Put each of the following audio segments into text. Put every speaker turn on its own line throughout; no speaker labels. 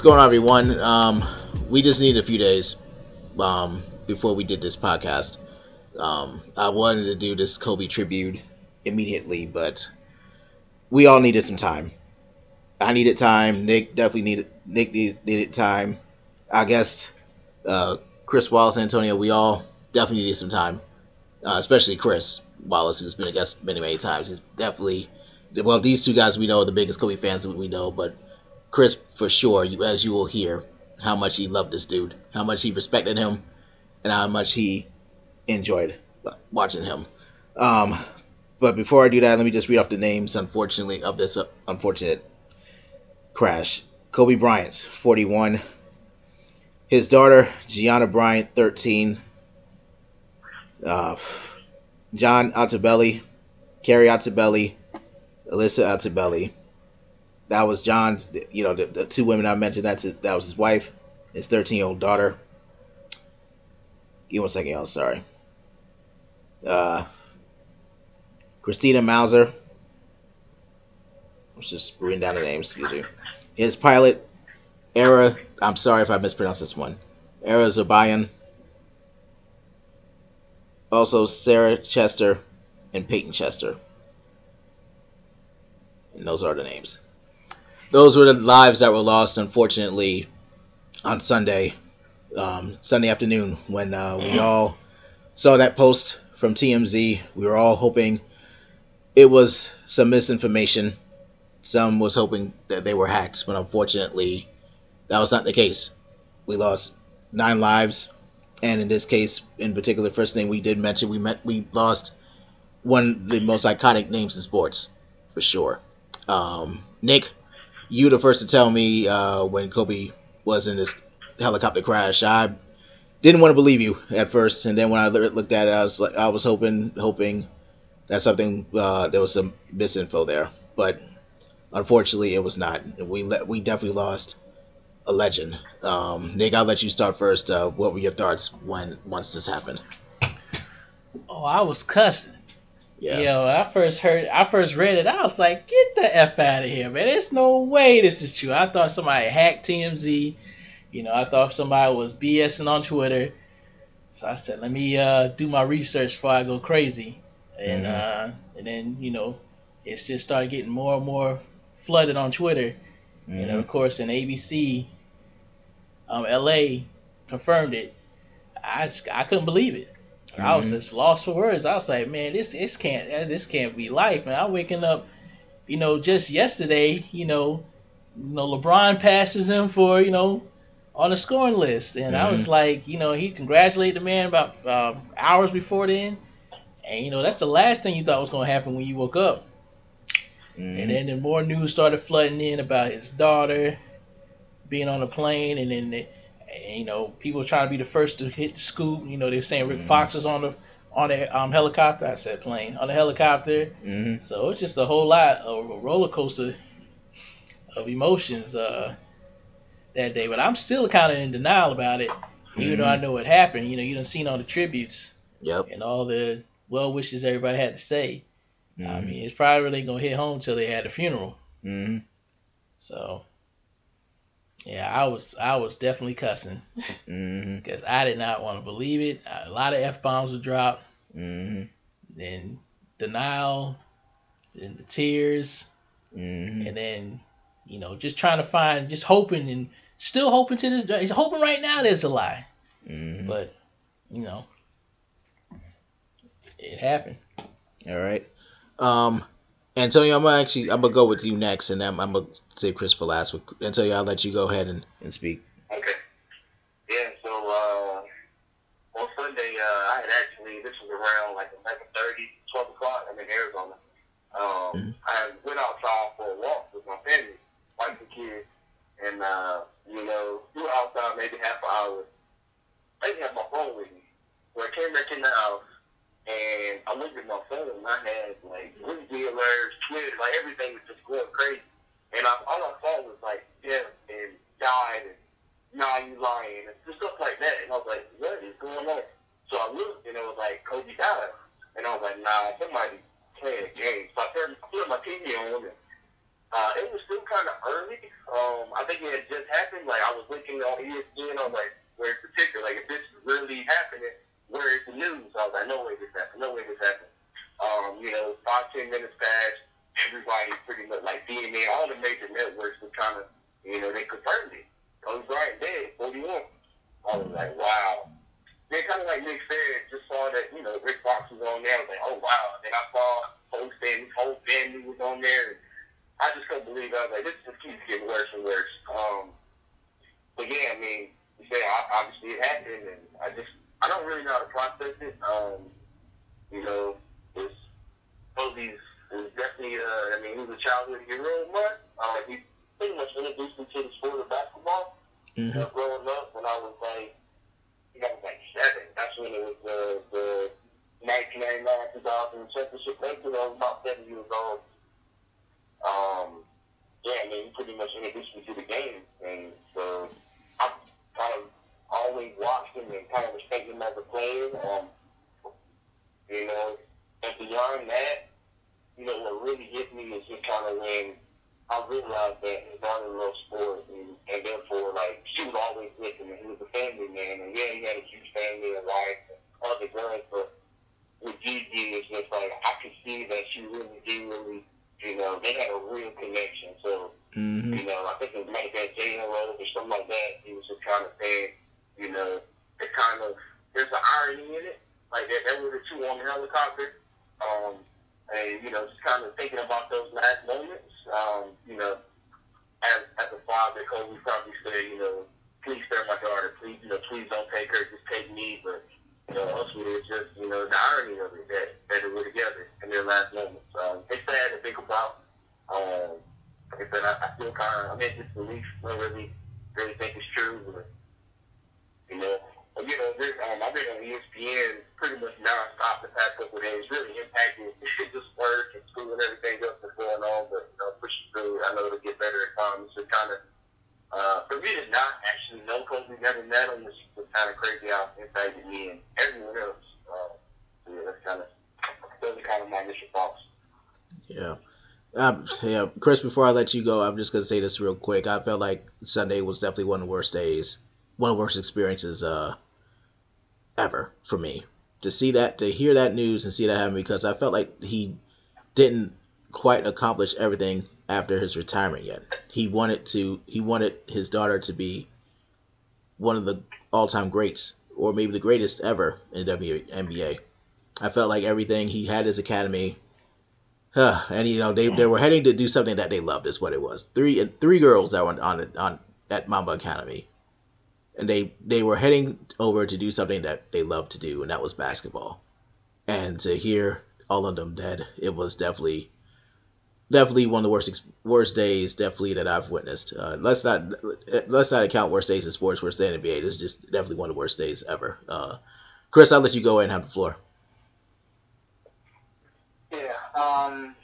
What's going on, everyone? Um, we just need a few days um, before we did this podcast. Um, I wanted to do this Kobe tribute immediately, but we all needed some time. I needed time. Nick definitely needed Nick needed, time. I guess uh, Chris Wallace, Antonio, we all definitely needed some time, uh, especially Chris Wallace, who's been a guest many many times. He's definitely well, these two guys we know are the biggest Kobe fans that we know, but Chris for sure, you, as you will hear, how much he loved this dude, how much he respected him, and how much he enjoyed watching him. Um, but before I do that, let me just read off the names, unfortunately, of this uh, unfortunate crash. Kobe Bryant, 41. His daughter, Gianna Bryant, 13. Uh, John Altobelli, Carrie Altobelli, Alyssa Altobelli. That was John's, you know, the, the two women I mentioned. That's his, that was his wife, his 13 year old daughter. Give me one second, y'all. Sorry. Uh, Christina Mauser. Let's just reading down the names. Excuse me. His pilot, Era. I'm sorry if I mispronounced this one. Era Zobayan. Also, Sarah Chester and Peyton Chester. And those are the names. Those were the lives that were lost, unfortunately, on Sunday, um, Sunday afternoon, when uh, we all saw that post from TMZ. We were all hoping it was some misinformation. Some was hoping that they were hacked, but unfortunately, that was not the case. We lost nine lives, and in this case, in particular, first thing we did mention, we met we lost one of the most iconic names in sports, for sure. Um, Nick, you the first to tell me uh, when Kobe was in this helicopter crash. I didn't want to believe you at first, and then when I looked at it, I was like, I was hoping, hoping that something uh, there was some misinfo there, but unfortunately, it was not. We let we definitely lost a legend. Um, Nick, I'll let you start first. Uh, what were your thoughts when once this happened?
Oh, I was cussing. Yeah. Know, I first heard, I first read it, I was like, get the f out of here, man. There's no way this is true. I thought somebody hacked TMZ. You know, I thought somebody was BSing on Twitter. So I said, let me uh, do my research before I go crazy. And mm-hmm. uh, and then you know, it's just started getting more and more flooded on Twitter. Mm-hmm. And of course, in ABC, um, LA confirmed it. I just, I couldn't believe it. Mm-hmm. I was mm-hmm. just lost for words. I was like, man, this this can't this can't be life, man. I'm waking up, you know, just yesterday, you know, you know, LeBron passes him for, you know, on the scoring list, and mm-hmm. I was mm-hmm. like, you know, he congratulated the man about uh, hours before then, and you know, that's the last thing you thought was gonna happen when you woke up. Mm-hmm. And then the more news started flooding in about his daughter being on a plane, and then. The, and, you know, people trying to be the first to hit the scoop. You know, they're saying Rick mm-hmm. Fox is on the on a um, helicopter. I said plane on a helicopter. Mm-hmm. So it's just a whole lot of a roller coaster of emotions uh, that day. But I'm still kind of in denial about it, even mm-hmm. though I know it happened. You know, you done seen all the tributes.
Yep.
And all the well wishes everybody had to say. Mm-hmm. I mean, it's probably really gonna hit home till they had the funeral. Mm-hmm. So yeah, I was I was definitely cussing because mm-hmm. I did not want to believe it. A lot of f bombs were dropped. Mm-hmm. Then denial, then the tears, mm-hmm. and then you know just trying to find, just hoping and still hoping to this day, hoping right now there's a lie, mm-hmm. but you know it happened.
All right. Um, Antonio, I'm gonna actually I'm gonna go with you next, and I'm, I'm gonna save Chris for last. But Antonio, I'll let you go ahead and, and speak.
Okay. Yeah. So uh, on Sunday, uh, I had actually this was around like 11:30, 12 o'clock. I'm in Arizona. Um, mm-hmm. I went outside for a walk with my family, wife and kids, and uh, you know, we were outside maybe half an hour. I didn't have my phone with me. So I came back in the house and I looked at my phone and I had like Wednesday alerts, Twitter, like everything was just going crazy. And I, all I saw was like death and died and nah you lying and just stuff like that. And I was like, what is going on? So I looked and it was like Kobe died. And I was like, nah, somebody playing a game. So I turned I put my TV on and Uh, it was still kind of early. Um, I think it had just happened. Like I was looking on ESPN. I was like, "Where's the ticker? Like if this is really happening, where is the news?" I was like, "No way this happened. No way this happened." Um, you know, five ten minutes passed. Everybody pretty much like DNA, all the major networks were kind of, you know, they confirmed it. Kobe Bryant dead, 41. I was like, wow. Then kind of like Nick said, just saw that, you know, Rick Fox was on there. I was like, oh, wow. Then I saw whole family, whole family was on there. I just couldn't believe it. I was like, this just keeps getting worse and worse. Um, but yeah, I mean, you say obviously it happened, and I just, I don't really know how to process it. Um, you know, it's Kobe's is definitely, uh, I mean, he was a childhood hero mine. Uh, he pretty much introduced me to the sport of basketball. Mm-hmm. Uh, growing up, when I was like, I think I was like seven. That's when it was the the 1999 2000 championship. Maybe I was about seven years old. Um, yeah, I mean, he pretty much introduced me to the game, and so I kind of always watched him and kind of respected him as a player. Um, you know, and beyond that, you know, what really hit me is just kind of when I realized that his daughter loved sports, and, and therefore, like, she was always with him, and he was a family man, and yeah, he had a huge family and wife and other girls, but with Gigi, it's just like, I could see that she really did really, you know, they had a real connection, so, mm-hmm. you know, I think it might have been Jalen Rose or something like that, he was just kind of saying, you know, it kind of, there's an irony in it, like, that, that were the two on the helicopter, um, and you know, just kind of thinking about those last moments. Um, you know, as as a father, Kobe probably said, you know, please spare my daughter. Please, you know, please don't take her. Just take me. But you know, ultimately, it's just you know the irony of it that that they were together in their last moments. Um, it's sad to think about. Um, like I said, I, I feel kind of I'm in disbelief. Don't really really think it's true, but you know, you know, this, um, I've been on ESPN pretty much nonstop the past couple of days, really impacted just work and school and everything else that's going on. But you know, pushing through, I know it'll get better in time. It's kind of uh, for me to not actually know Kobe, never met him, was, was kind of crazy how it impacted me and everyone else. Uh, so yeah, that's kind of those are kind of my initial thoughts.
Yeah. Um, yeah, Chris. Before I let you go, I'm just gonna say this real quick. I felt like Sunday was definitely one of the worst days, one of the worst experiences uh, ever for me to see that to hear that news and see that happen because I felt like he didn't quite accomplish everything after his retirement yet. He wanted to he wanted his daughter to be one of the all-time greats or maybe the greatest ever in WNBA. I felt like everything he had his academy uh, and you know they, they were heading to do something that they loved is what it was. Three and three girls that were on on at Mamba Academy and they they were heading over to do something that they loved to do, and that was basketball. And to hear all of them dead, it was definitely definitely one of the worst worst days definitely that I've witnessed. Uh, let's not let's not account worst days in sports, worst day in NBA. This is just definitely one of the worst days ever. Uh, Chris, I'll let you go and have the floor.
Yeah. Um,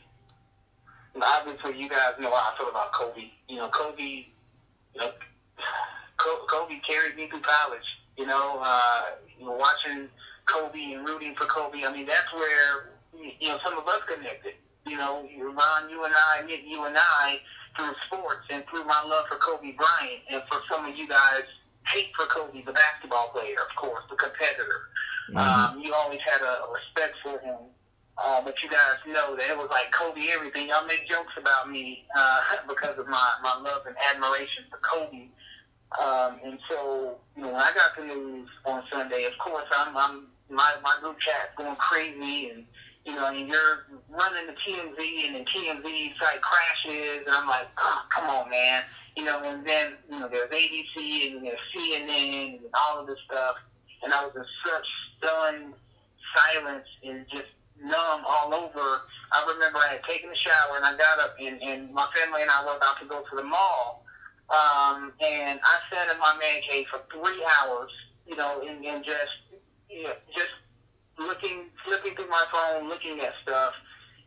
obviously, you guys know how I feel about Kobe. You know, Kobe. You know, Kobe carried me through college. You know, uh, you know, watching Kobe and rooting for Kobe. I mean, that's where you know some of us connected. You know, Ron, you and I, Nick, you and I, through sports and through my love for Kobe Bryant, and for some of you guys, hate for Kobe, the basketball player, of course, the competitor. Mm-hmm. Um, you always had a, a respect for him. Uh, but you guys know that it was like Kobe everything. Y'all make jokes about me uh, because of my, my love and admiration for Kobe. Um, and so, you know, when I got the news on Sunday, of course, I'm, I'm my my group chat's going crazy, and you know, and you're running the TMZ, and the TMZ site crashes, and I'm like, oh, come on, man, you know. And then you know, there's ABC and there's CNN and all of this stuff, and I was in such stunned silence and just numb all over. I remember I had taken a shower and I got up, and, and my family and I were about to go to the mall um, and I sat in my man cave for three hours, you know, and, and just, you know, just looking, flipping through my phone, looking at stuff,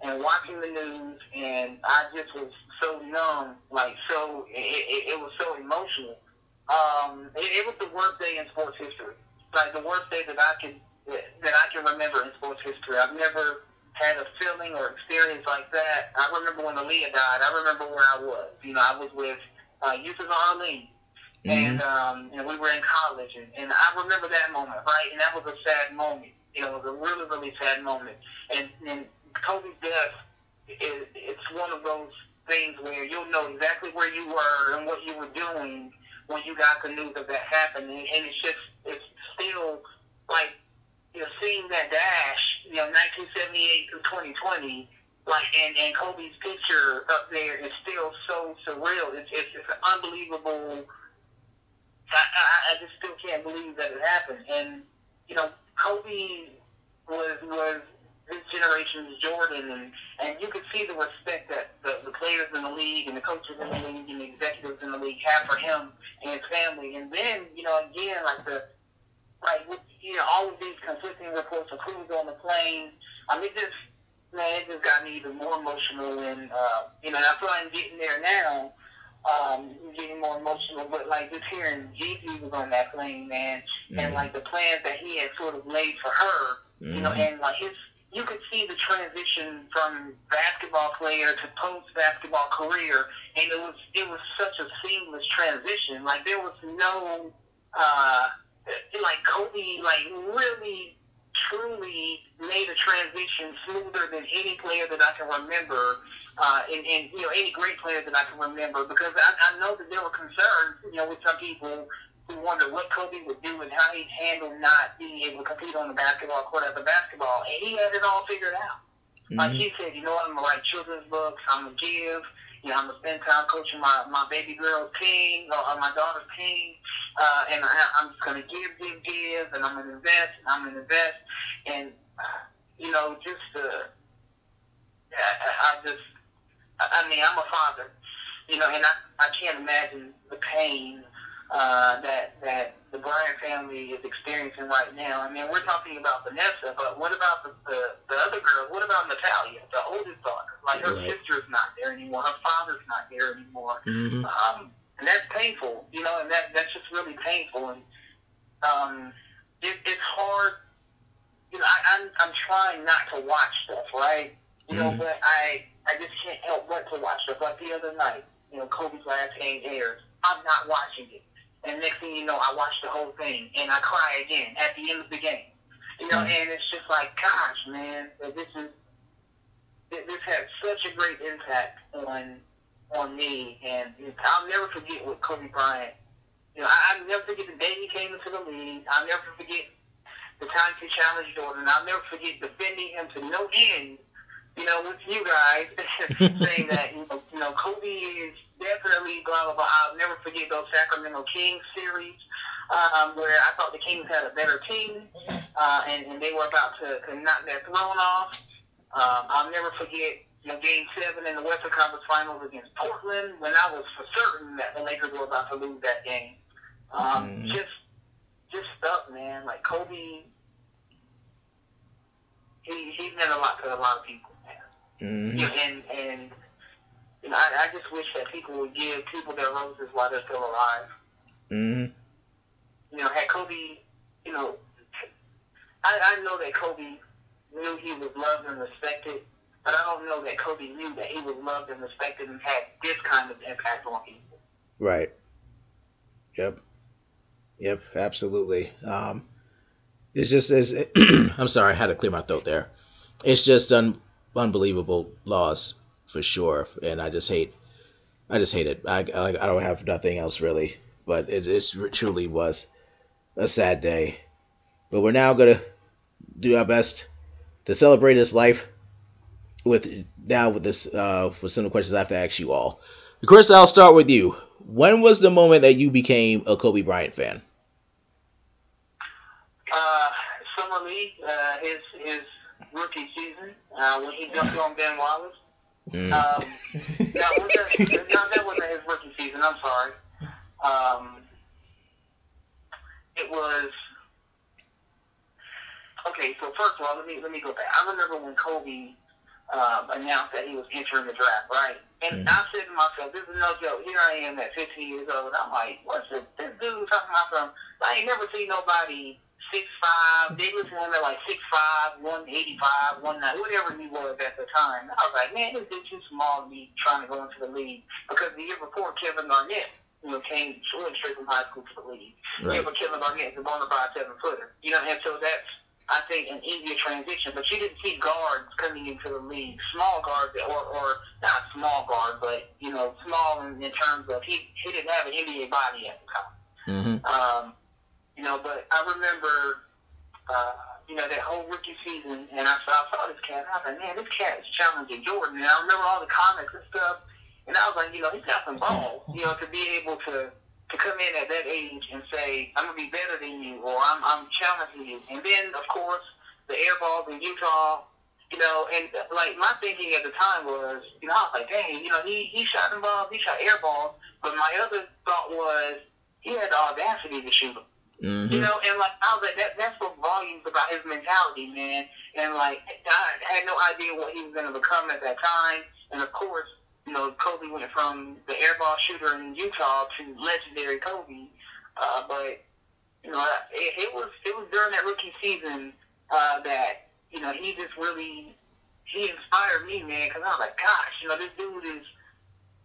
and watching the news, and I just was so numb, like so, it, it, it was so emotional. Um, it, it was the worst day in sports history, like the worst day that I can that I can remember in sports history. I've never had a feeling or experience like that. I remember when Aaliyah died. I remember where I was. You know, I was with uh, Youth of Arlene. Mm-hmm. And um, and we were in college, and, and I remember that moment, right? And that was a sad moment. You know, it was a really, really sad moment. And and Kobe's death is it's one of those things where you'll know exactly where you were and what you were doing when you got the news of that happening, and it's just it's still like you know seeing that dash, you know, 1978 through 2020, like and and Kobe's picture up there is still so surreal. It's it's, it's an unbelievable. I, I, I just still can't believe that it happened, and you know, Kobe was was this generation's Jordan, and and you could see the respect that the, the players in the league and the coaches in the league and the executives in the league have for him and his family. And then you know again like the like with, you know all of these conflicting reports of who's on the plane. I mean, just man, it just got me even more emotional, and uh, you know I feel like I'm getting there now. Um, getting more emotional, but like just hearing Gigi was on that plane, man, mm-hmm. and like the plans that he had sort of laid for her, mm-hmm. you know, mm-hmm. and like his you could see the transition from basketball player to post basketball career, and it was it was such a seamless transition. Like there was no uh, like Kobe like really truly made a transition smoother than any player that I can remember. Uh, and, and you know any great player that I can remember because I, I know that there were concerns you know with some people we wondered what Kobe would do and how he'd handle not being able to compete on the basketball court as a basketball. And he had it all figured out. Mm-hmm. Like he said, you know what, I'm to write children's books, I'm to give, you know, I'm to spend time coaching my, my baby girl's team, or, or my daughter's team, uh, and I, I'm just going to give, give, give, and I'm going to invest, and I'm going to invest. And, you know, just, uh, I, I just, I mean, I'm a father, you know, and I, I can't imagine the pain uh, that that the Bryant family is experiencing right now. I mean, we're talking about Vanessa, but what about the the, the other girl? What about Natalia, the oldest daughter? Like her right. sister's not there anymore. Her father's not there anymore. Mm-hmm. Um, and that's painful, you know, and that that's just really painful. And um, it, it's hard. You know, I, I'm I'm trying not to watch stuff, right? You know, mm-hmm. but I I just can't help but to watch stuff. Like the other night, you know, Kobe's last game airs. I'm not watching it and next thing you know, I watch the whole thing and I cry again at the end of the game. You know, mm. and it's just like, gosh, man, this is this had such a great impact on on me, and I'll never forget what Kobe Bryant. You know, I, I'll never forget the day he came into the league. I'll never forget the time he challenged Jordan. I'll never forget defending him to no end. You know, with you guys saying that you know, you know Kobe is definitely blah blah blah. I'll never forget those Sacramento Kings series um, where I thought the Kings had a better team uh, and, and they were about to, to knock their throne off. Um, I'll never forget you know, Game Seven in the Western Conference Finals against Portland when I was for certain that the Lakers were about to lose that game. Um, mm. Just just stuff, man. Like Kobe, he he meant a lot to a lot of people, man. Mm. and and you know, I, I just wish that people would give people their roses while they're still alive. Mm-hmm. You know, had Kobe, you know, I, I know that Kobe knew he was loved and respected, but I don't know that Kobe knew that he was loved and respected and had this kind of impact on people.
Right. Yep. Yep. Absolutely. Um, it's just as I'm sorry, I had to clear my throat there. It's just un, unbelievable loss for sure. And I just hate, I just hate it. I, I, I don't have nothing else really, but it, it truly was a sad day. But we're now gonna do our best to celebrate his life with now with this uh, with some of the questions I have to ask you all. Chris, I'll start with you. When was the moment that you became a Kobe Bryant fan?
Uh, Summer League, uh, his his rookie season, uh, when he jumped on Ben Wallace. Mm. Um, that wasn't, no, that wasn't his rookie season. I'm sorry. Um, it was okay. So first of all, let me let me go back. I remember when Kobe um, announced that he was entering the draft, right? And mm. I said to myself, "This is no joke." Here I am at 15 years old, and I'm like, "What's this, this dude talking about some?" I ain't never seen nobody six five. Davis won at like six five, one eighty five, one nine, whatever he was at the time. I was like, man, this is too small to be trying to go into the league because the year before Kevin Garnett, you know, came straight from high school to the league. Right. Yeah, but Kevin Garnett is a bona fide seven footer. You know, and so that's I think an easier transition. But you didn't see guards coming into the league, small guards or or not small guard, but you know, small in, in terms of he he didn't have an NBA body at the time. Mm-hmm. Um, you know, but I remember, uh, you know, that whole rookie season, and I saw, I saw this cat, I was like, man, this cat is challenging Jordan. And I remember all the comments and stuff, and I was like, you know, he's got some balls, you know, to be able to to come in at that age and say, I'm gonna be better than you, or I'm I'm challenging you. And then, of course, the air balls in Utah, you know, and like my thinking at the time was, you know, I was like, dang, you know, he he shot them balls, he shot air balls, but my other thought was he had the audacity to shoot them. Mm-hmm. You know, and like I was like, that that's what volumes about his mentality, man. And like I had no idea what he was going to become at that time. And of course, you know, Kobe went from the airball shooter in Utah to legendary Kobe. Uh, but you know, it, it was it was during that rookie season uh, that you know he just really he inspired me, man. Because I was like, gosh, you know, this dude is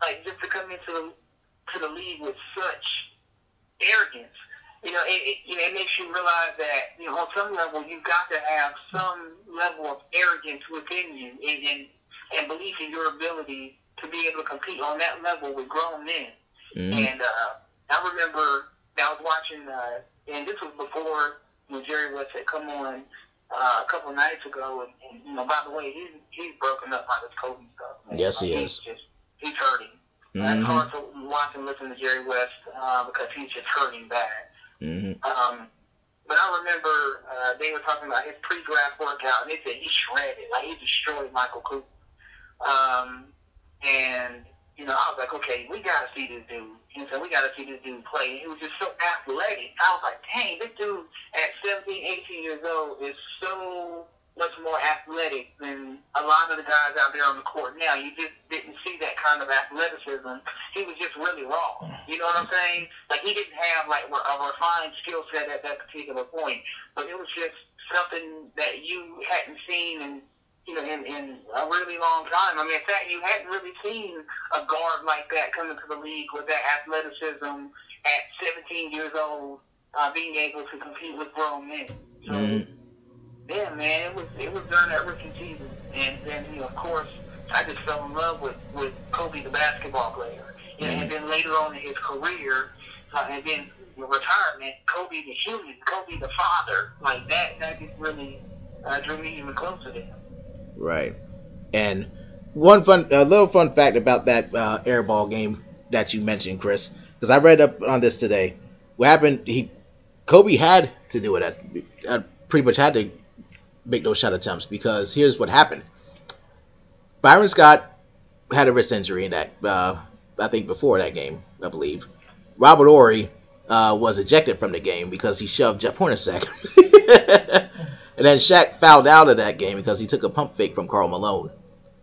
like just to come into the to the league with such arrogance you know, it, it, you know, it makes you realize that, you know, on some level, you've got to have some level of arrogance within you and, and, and belief in your ability to be able to compete on that level with grown men. Mm-hmm. And uh, I remember I was watching, uh, and this was before you know, Jerry West had come on uh, a couple of nights ago. And, and, you know, by the way, he's, he's broken up by this Kobe stuff.
Man. Yes, he
he's
is.
Just, he's hurting. Mm-hmm. It's hard to watch and listen to Jerry West uh, because he's just hurting bad. Mm-hmm. Um, but I remember uh, they were talking about his pre-draft workout, and they said he shredded, like he destroyed Michael Cooper. Um, and you know, I was like, okay, we got to see this dude. And so we got to see this dude play. He was just so athletic. I was like, dang, this dude at 17, 18 years old is so much more athletic than a lot of the guys out there on the court now. You just didn't see that kind of athleticism. He was just really raw. You know what I'm saying? Like he didn't have like a refined skill set at that particular point, but it was just something that you hadn't seen in you know in, in a really long time. I mean, in fact, you hadn't really seen a guard like that come into the league with that athleticism at 17 years old, uh, being able to compete with grown men. So. Mm-hmm yeah, man, it was it was during that rookie season, and then know, of course, I just fell in love with with Kobe, the basketball player, and, and then later on in his career, uh, and then retirement, Kobe the human, Kobe the father, like that, that just really uh, drew me even closer to him.
Right, and one fun, a little fun fact about that uh, airball game that you mentioned, Chris, because I read up on this today. What happened? He Kobe had to do it as uh, pretty much had to make those shot attempts because here's what happened. Byron Scott had a wrist injury in that, uh, I think before that game, I believe. Robert Horry uh, was ejected from the game because he shoved Jeff Hornacek. and then Shaq fouled out of that game because he took a pump fake from Karl Malone.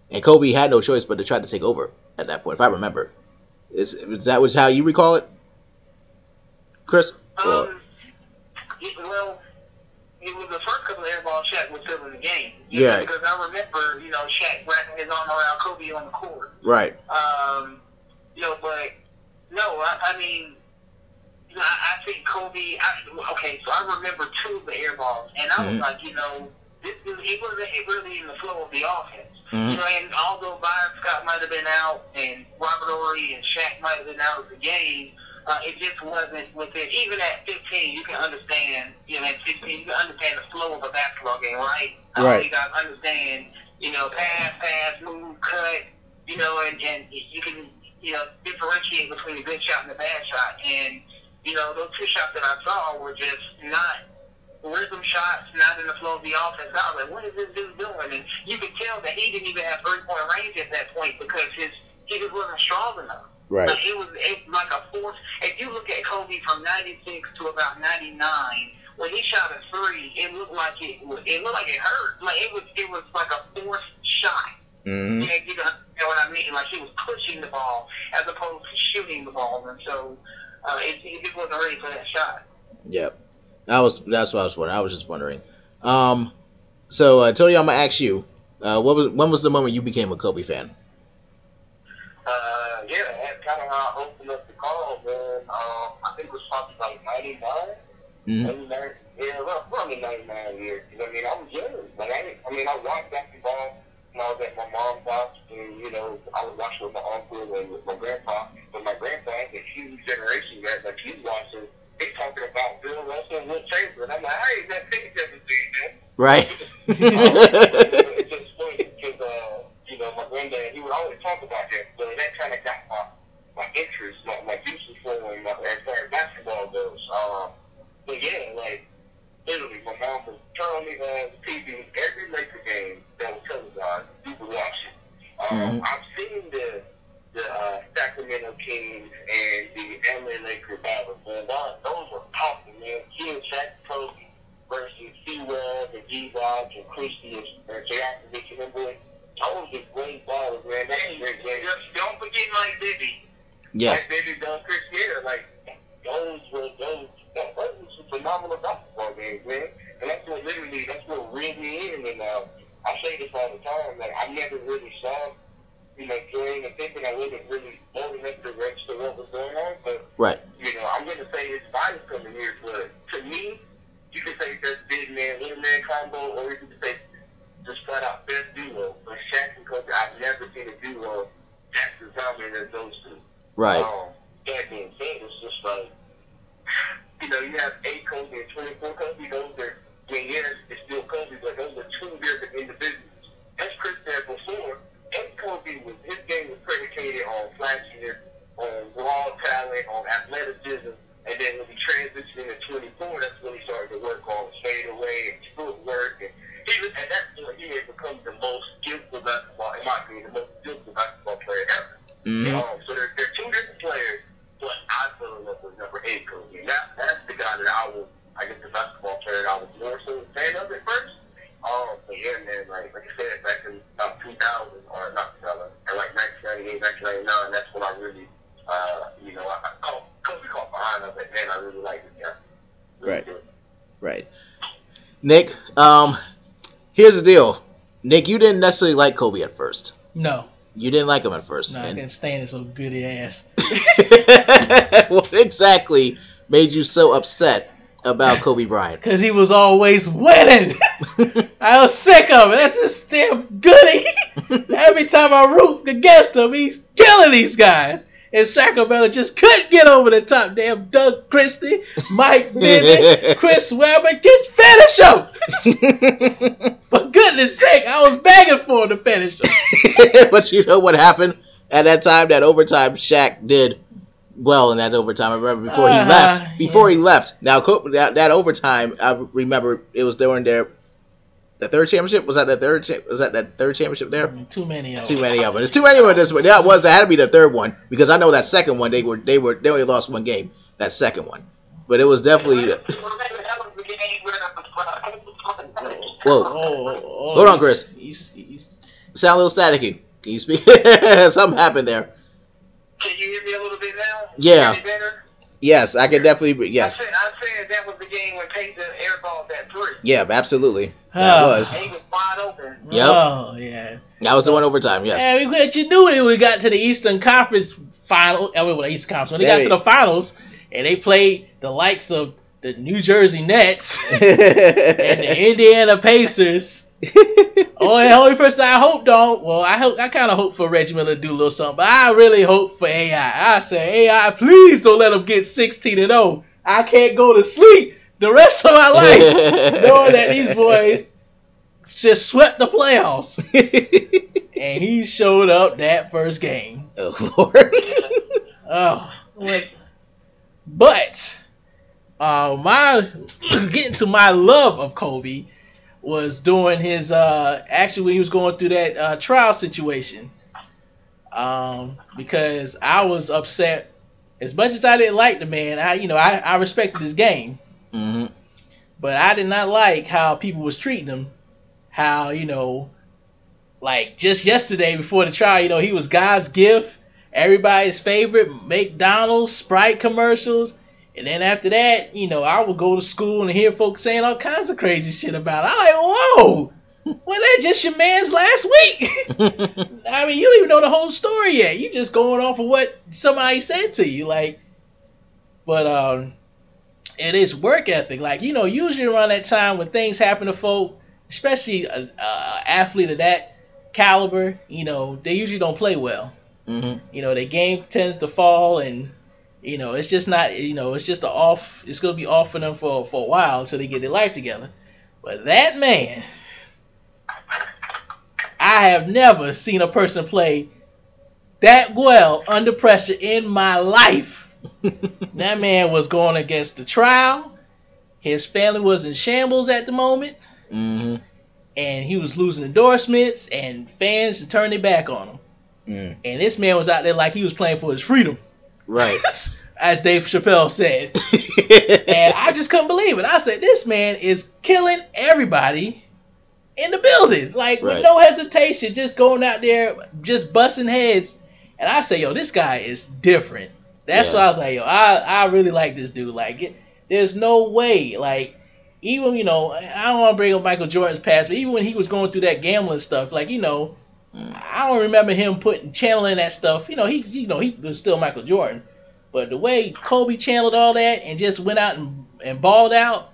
And Kobe had no choice but to try to take over at that point, if I remember. Is, is that was how you recall it, Chris?
Um, well, it was the first couple of air balls Shaq was still in the game.
Yeah.
Know, because I remember, you know, Shaq wrapping his arm around Kobe on the court.
Right.
Um, you know, but no, I, I mean, you know, I, I think Kobe. I, okay, so I remember two of the air balls, and I was mm-hmm. like, you know, this, he wasn't really in the flow of the offense. Mm-hmm. You know, and although Byron Scott might have been out, and Robert Horry and Shaq might have been out of the game, uh, it just wasn't within. Even at 15, you can understand. You know, at 15, you can understand the flow of a basketball game, right?
Right.
You guys understand. You know, pass, pass, move, cut. You know, and and you can you know differentiate between a good shot and a bad shot. And you know, those two shots that I saw were just not rhythm shots, not in the flow of the offense. I was like, what is this dude doing? And you could tell that he didn't even have three point range at that point because his he just wasn't strong enough.
Right.
Like it was it, like a force. If you look at Kobe from '96 to about '99, when he shot a three, it looked like it. It looked like it hurt. Like it was. It was like a forced shot.
Mm-hmm.
Yeah, you know, you know what I mean? Like he was pushing the ball as opposed to shooting the ball, and so uh, it, just wasn't ready for that shot.
Yep. I was that's what I was wondering. I was just wondering. Um, so uh, Tony, I'm gonna ask you, uh, what was when was the moment you became a Kobe fan?
Uh, yeah, that's kind of how I opened up the call, man. Um, I think it was probably like '99, mm-hmm. '99. Yeah, well, probably '99 years. You know what I mean? I was young, but I, I mean, I watched basketball when I was at my mom's house, and you know, I would watch with my uncle and with my grandpa. But my grandpa is a huge generation guy. Like he's watching, he's talking about Bill Russell and Wilt Chamberlain. I'm like, I ain't that big difference, man.
Right.
it's just funny because, uh, you know, my granddad, always talk about that. So that kind of got my, my interest, my, my juices flowing my, as far as basketball goes. Um, but yeah, like, literally, my mom would turn me on the uh, TV every Laker game that was televised. We would watch it. Um, mm-hmm. I've seen the the uh, Sacramento Kings and the LA Lakers battles, man. Those were powerful, man. And Shaq Kobe versus C-Webb and D-Rock and Christie and Jakovic and them boys. Those were great ballers, man. That's hey, great game. Don't forget Mike Bibby.
Yes.
Mike Bibby done Chris Year. Like, those were, those, that, those were some phenomenal basketball games, man. And that's what literally, that's what reeled me in. And uh, I say this all the time. Like, I never really saw you know, playing and thinking I wasn't really old enough to register what was going on. But,
right.
you know, I'm going to say it's bias coming here, but to me, you can say that's big man, little man combo, or you can say just flat out best duo. But Shaq and Kobe, I've never seen a duo that's as dominant as those two.
Right.
Um, that being said, it's just like, you know, you have eight Kobe and 24 Kobe. Those are, yeah, it's still Kobe, but those are two different individuals. As Chris said before, Eddie Kobe was, his game was predicated on flashiness, on raw talent, on athleticism, and then when he transitioned into 24, that's when he started to work on fadeaway and footwork. And he was, at that point, he had become the most skillful basketball, in my opinion, the most skillful basketball player ever. Mm-hmm. Um, so they're, they're two different players, but I fell in love with number eight Kobe. And that, that's the guy that I was, I guess, the basketball player that I was more so a fan of at first. Um, but yeah, man, like, like I said, back in about 2000, or not 2000, and like 1998, 1999, that's when I really, uh, you know, I, I caught Kobe caught behind of it, man. I really like. Yeah. Really
right. Good. Right. Nick, um, here's the deal. Nick, you didn't necessarily like Kobe at first.
No.
You didn't like him at first.
No, and... I can't stand his so goody ass.
what exactly made you so upset about Kobe Bryant?
Because he was always winning. I was sick of it. That's just damn goody. Every time I root against him, he's killing these guys and Sacramento just couldn't get over the top. Damn Doug Christie, Mike Bennett, Chris Webber, just finish him. For goodness sake, I was begging for him to finish him.
but you know what happened at that time? That overtime, Shaq did well in that overtime. I remember before uh, he uh-huh, left. Before yeah. he left. Now that, that overtime, I remember it was during their the third championship was that the third cha- was that that third championship there?
Mm, too many of
them. Too many of them. There's too many of them this one. That was that had to be the third one because I know that second one they were they were they only lost one game that second one, but it was definitely. The... Whoa! Oh, oh, Hold on, Chris. He's, he's... Sound a little staticky. Can you speak? Something happened there.
Can you hear me a little bit now?
Yeah. Yes, I can definitely. Yes.
I said, I said that was the game when Peja airballed that three.
Yeah, absolutely. That was.
He was wide open.
Yep.
Oh yeah.
That was the one overtime. Yes.
Yeah, we, you knew it. We got to the Eastern Conference final. I mean, well, Eastern Conference. When they got to the finals, and they played the likes of the New Jersey Nets and the Indiana Pacers. Oh, only only person I hope don't. Well, I hope I kind of hope for Reggie Miller to do a little something, but I really hope for AI. I say AI, please don't let him get 16 and 0. I can't go to sleep the rest of my life knowing that these boys just swept the playoffs. and he showed up that first game.
Oh Lord.
oh, but uh, my getting to my love of Kobe was during his uh, actually when he was going through that uh, trial situation. Um, because I was upset as much as I didn't like the man. I you know I, I respected his game,
mm-hmm.
but I did not like how people was treating him. How you know, like just yesterday before the trial, you know he was God's gift, everybody's favorite McDonald's Sprite commercials. And then after that, you know, I would go to school and hear folks saying all kinds of crazy shit about it. I'm like, whoa, well, that just your man's last week. I mean, you don't even know the whole story yet. You just going off of what somebody said to you, like. But um, it is work ethic. Like you know, usually around that time when things happen to folk, especially a, a athlete of that caliber, you know, they usually don't play well. Mm-hmm. You know, their game tends to fall, and you know, it's just not. You know, it's just a off. It's gonna be off for them for for a while until they get their life together. But that man, I have never seen a person play that well under pressure in my life. that man was going against the trial. His family was in shambles at the moment. Mm-hmm. And he was losing endorsements, and fans to turn their back on him. Mm. And this man was out there like he was playing for his freedom.
Right.
As Dave Chappelle said. and I just couldn't believe it. I said, this man is killing everybody in the building. Like, right. with no hesitation, just going out there, just busting heads. And I say, yo, this guy is different. That's yeah. why I was like, yo, I, I really like this dude. Like, it, there's no way. Like, even, you know, I don't want to bring up Michael Jordan's past, but even when he was going through that gambling stuff, like, you know, I don't remember him putting channeling that stuff. You know, he you know he was still Michael Jordan, but the way Kobe channeled all that and just went out and, and balled out,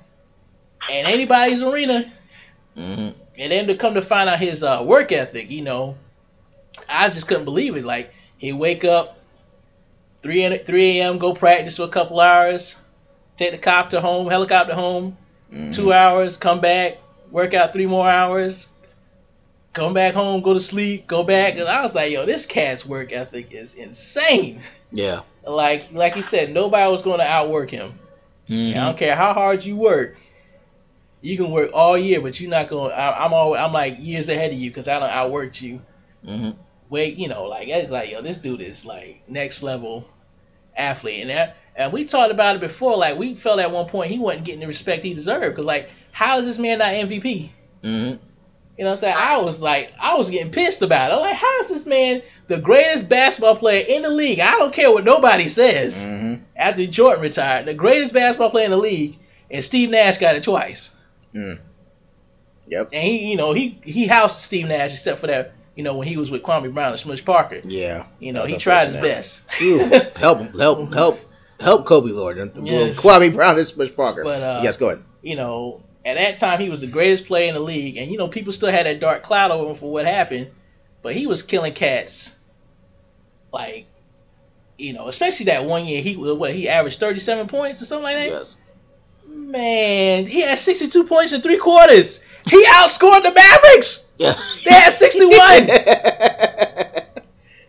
and anybody's arena, mm-hmm. and then to come to find out his uh, work ethic, you know, I just couldn't believe it. Like he wake up three three a.m. go practice for a couple hours, take the copter home, helicopter home, mm-hmm. two hours, come back, work out three more hours, come back home, go to sleep, go back. And I was like, yo, this cat's work ethic is insane.
Yeah.
Like like he said, nobody was going to outwork him. Mm-hmm. I don't care how hard you work. You can work all year, but you're not going. to I'm all. I'm like years ahead of you because I don't outworked you. Mm-hmm. Wait, you know, like it's like yo, this dude is like next level athlete, and that, and we talked about it before. Like we felt at one point he wasn't getting the respect he deserved because like how is this man not MVP? Mm-hmm. You know what I'm saying? I was like, I was getting pissed about it. I'm like, how is this man the greatest basketball player in the league? I don't care what nobody says. Mm-hmm. After Jordan retired, the greatest basketball player in the league, and Steve Nash got it twice. Mm.
Yep.
And he, you know, he he housed Steve Nash except for that, you know, when he was with Kwame Brown and Smush Parker.
Yeah.
You know, he tried his best.
help him, help, help, help Kobe Lord. Yes. Kwame Brown and Smush Parker. But uh, yes, go ahead.
You know, at that time he was the greatest player in the league, and you know people still had that dark cloud over him for what happened, but he was killing cats, like, you know, especially that one year he what he averaged thirty seven points or something like that. Yes. Man, he had sixty two points in three quarters. He outscored the Mavericks. Yeah. They had sixty one.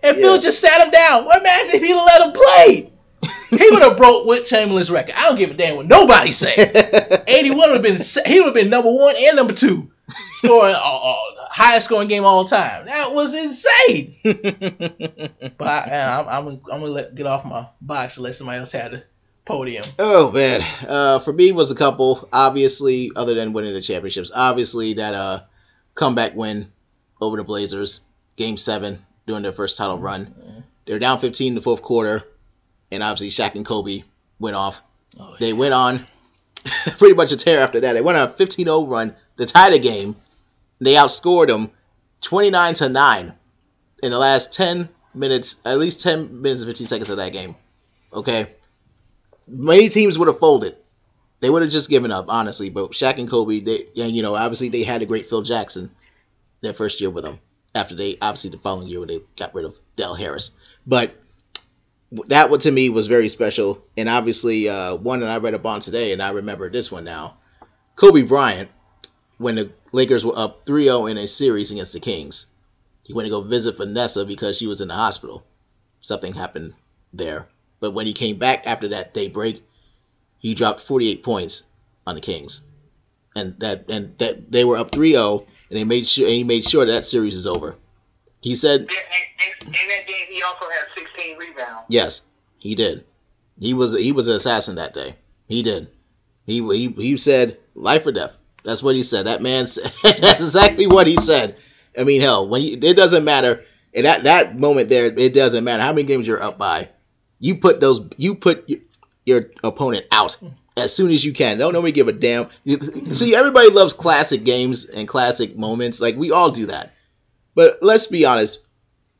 and Phil yeah. just sat him down. Well, imagine if he'd have let him play he would have broke Wilt Chamberlain's record. I don't give a damn what nobody say. 81 would have been he would have been number one and number two, scoring uh, uh, highest scoring game all time. That was insane. but I, am I'm, I'm gonna let, get off my box and let somebody else have the podium.
Oh man, uh, for me was a couple. Obviously, other than winning the championships, obviously that uh comeback win over the Blazers, Game Seven during their first title run. They're down 15 in the fourth quarter and obviously Shaq and Kobe went off. Oh, they went on pretty much a tear after that. They went on a 15-0 run to tie the game. They outscored them 29 to 9 in the last 10 minutes, at least 10 minutes and 15 seconds of that game. Okay? Many teams would have folded. They would have just given up, honestly. But Shaq and Kobe, they, and you know, obviously they had a great Phil Jackson their first year with them. After they, obviously, the following year when they got rid of Del Harris. But that one to me was very special, and obviously uh, one that I read up on today, and I remember this one now. Kobe Bryant, when the Lakers were up 3-0 in a series against the Kings, he went to go visit Vanessa because she was in the hospital. Something happened there, but when he came back after that day break, he dropped 48 points on the Kings, and that and that they were up 3-0, and they made sure and he made sure that, that series is over. He said.
And, and, in that game, he also had 16 rebounds.
Yes, he did. He was he was an assassin that day. He did. He he he said life or death. That's what he said. That man said. that's exactly what he said. I mean, hell, when you, it doesn't matter. In that that moment there, it doesn't matter how many games you're up by. You put those. You put your opponent out as soon as you can. Don't nobody give a damn. See, everybody loves classic games and classic moments. Like we all do that. But let's be honest,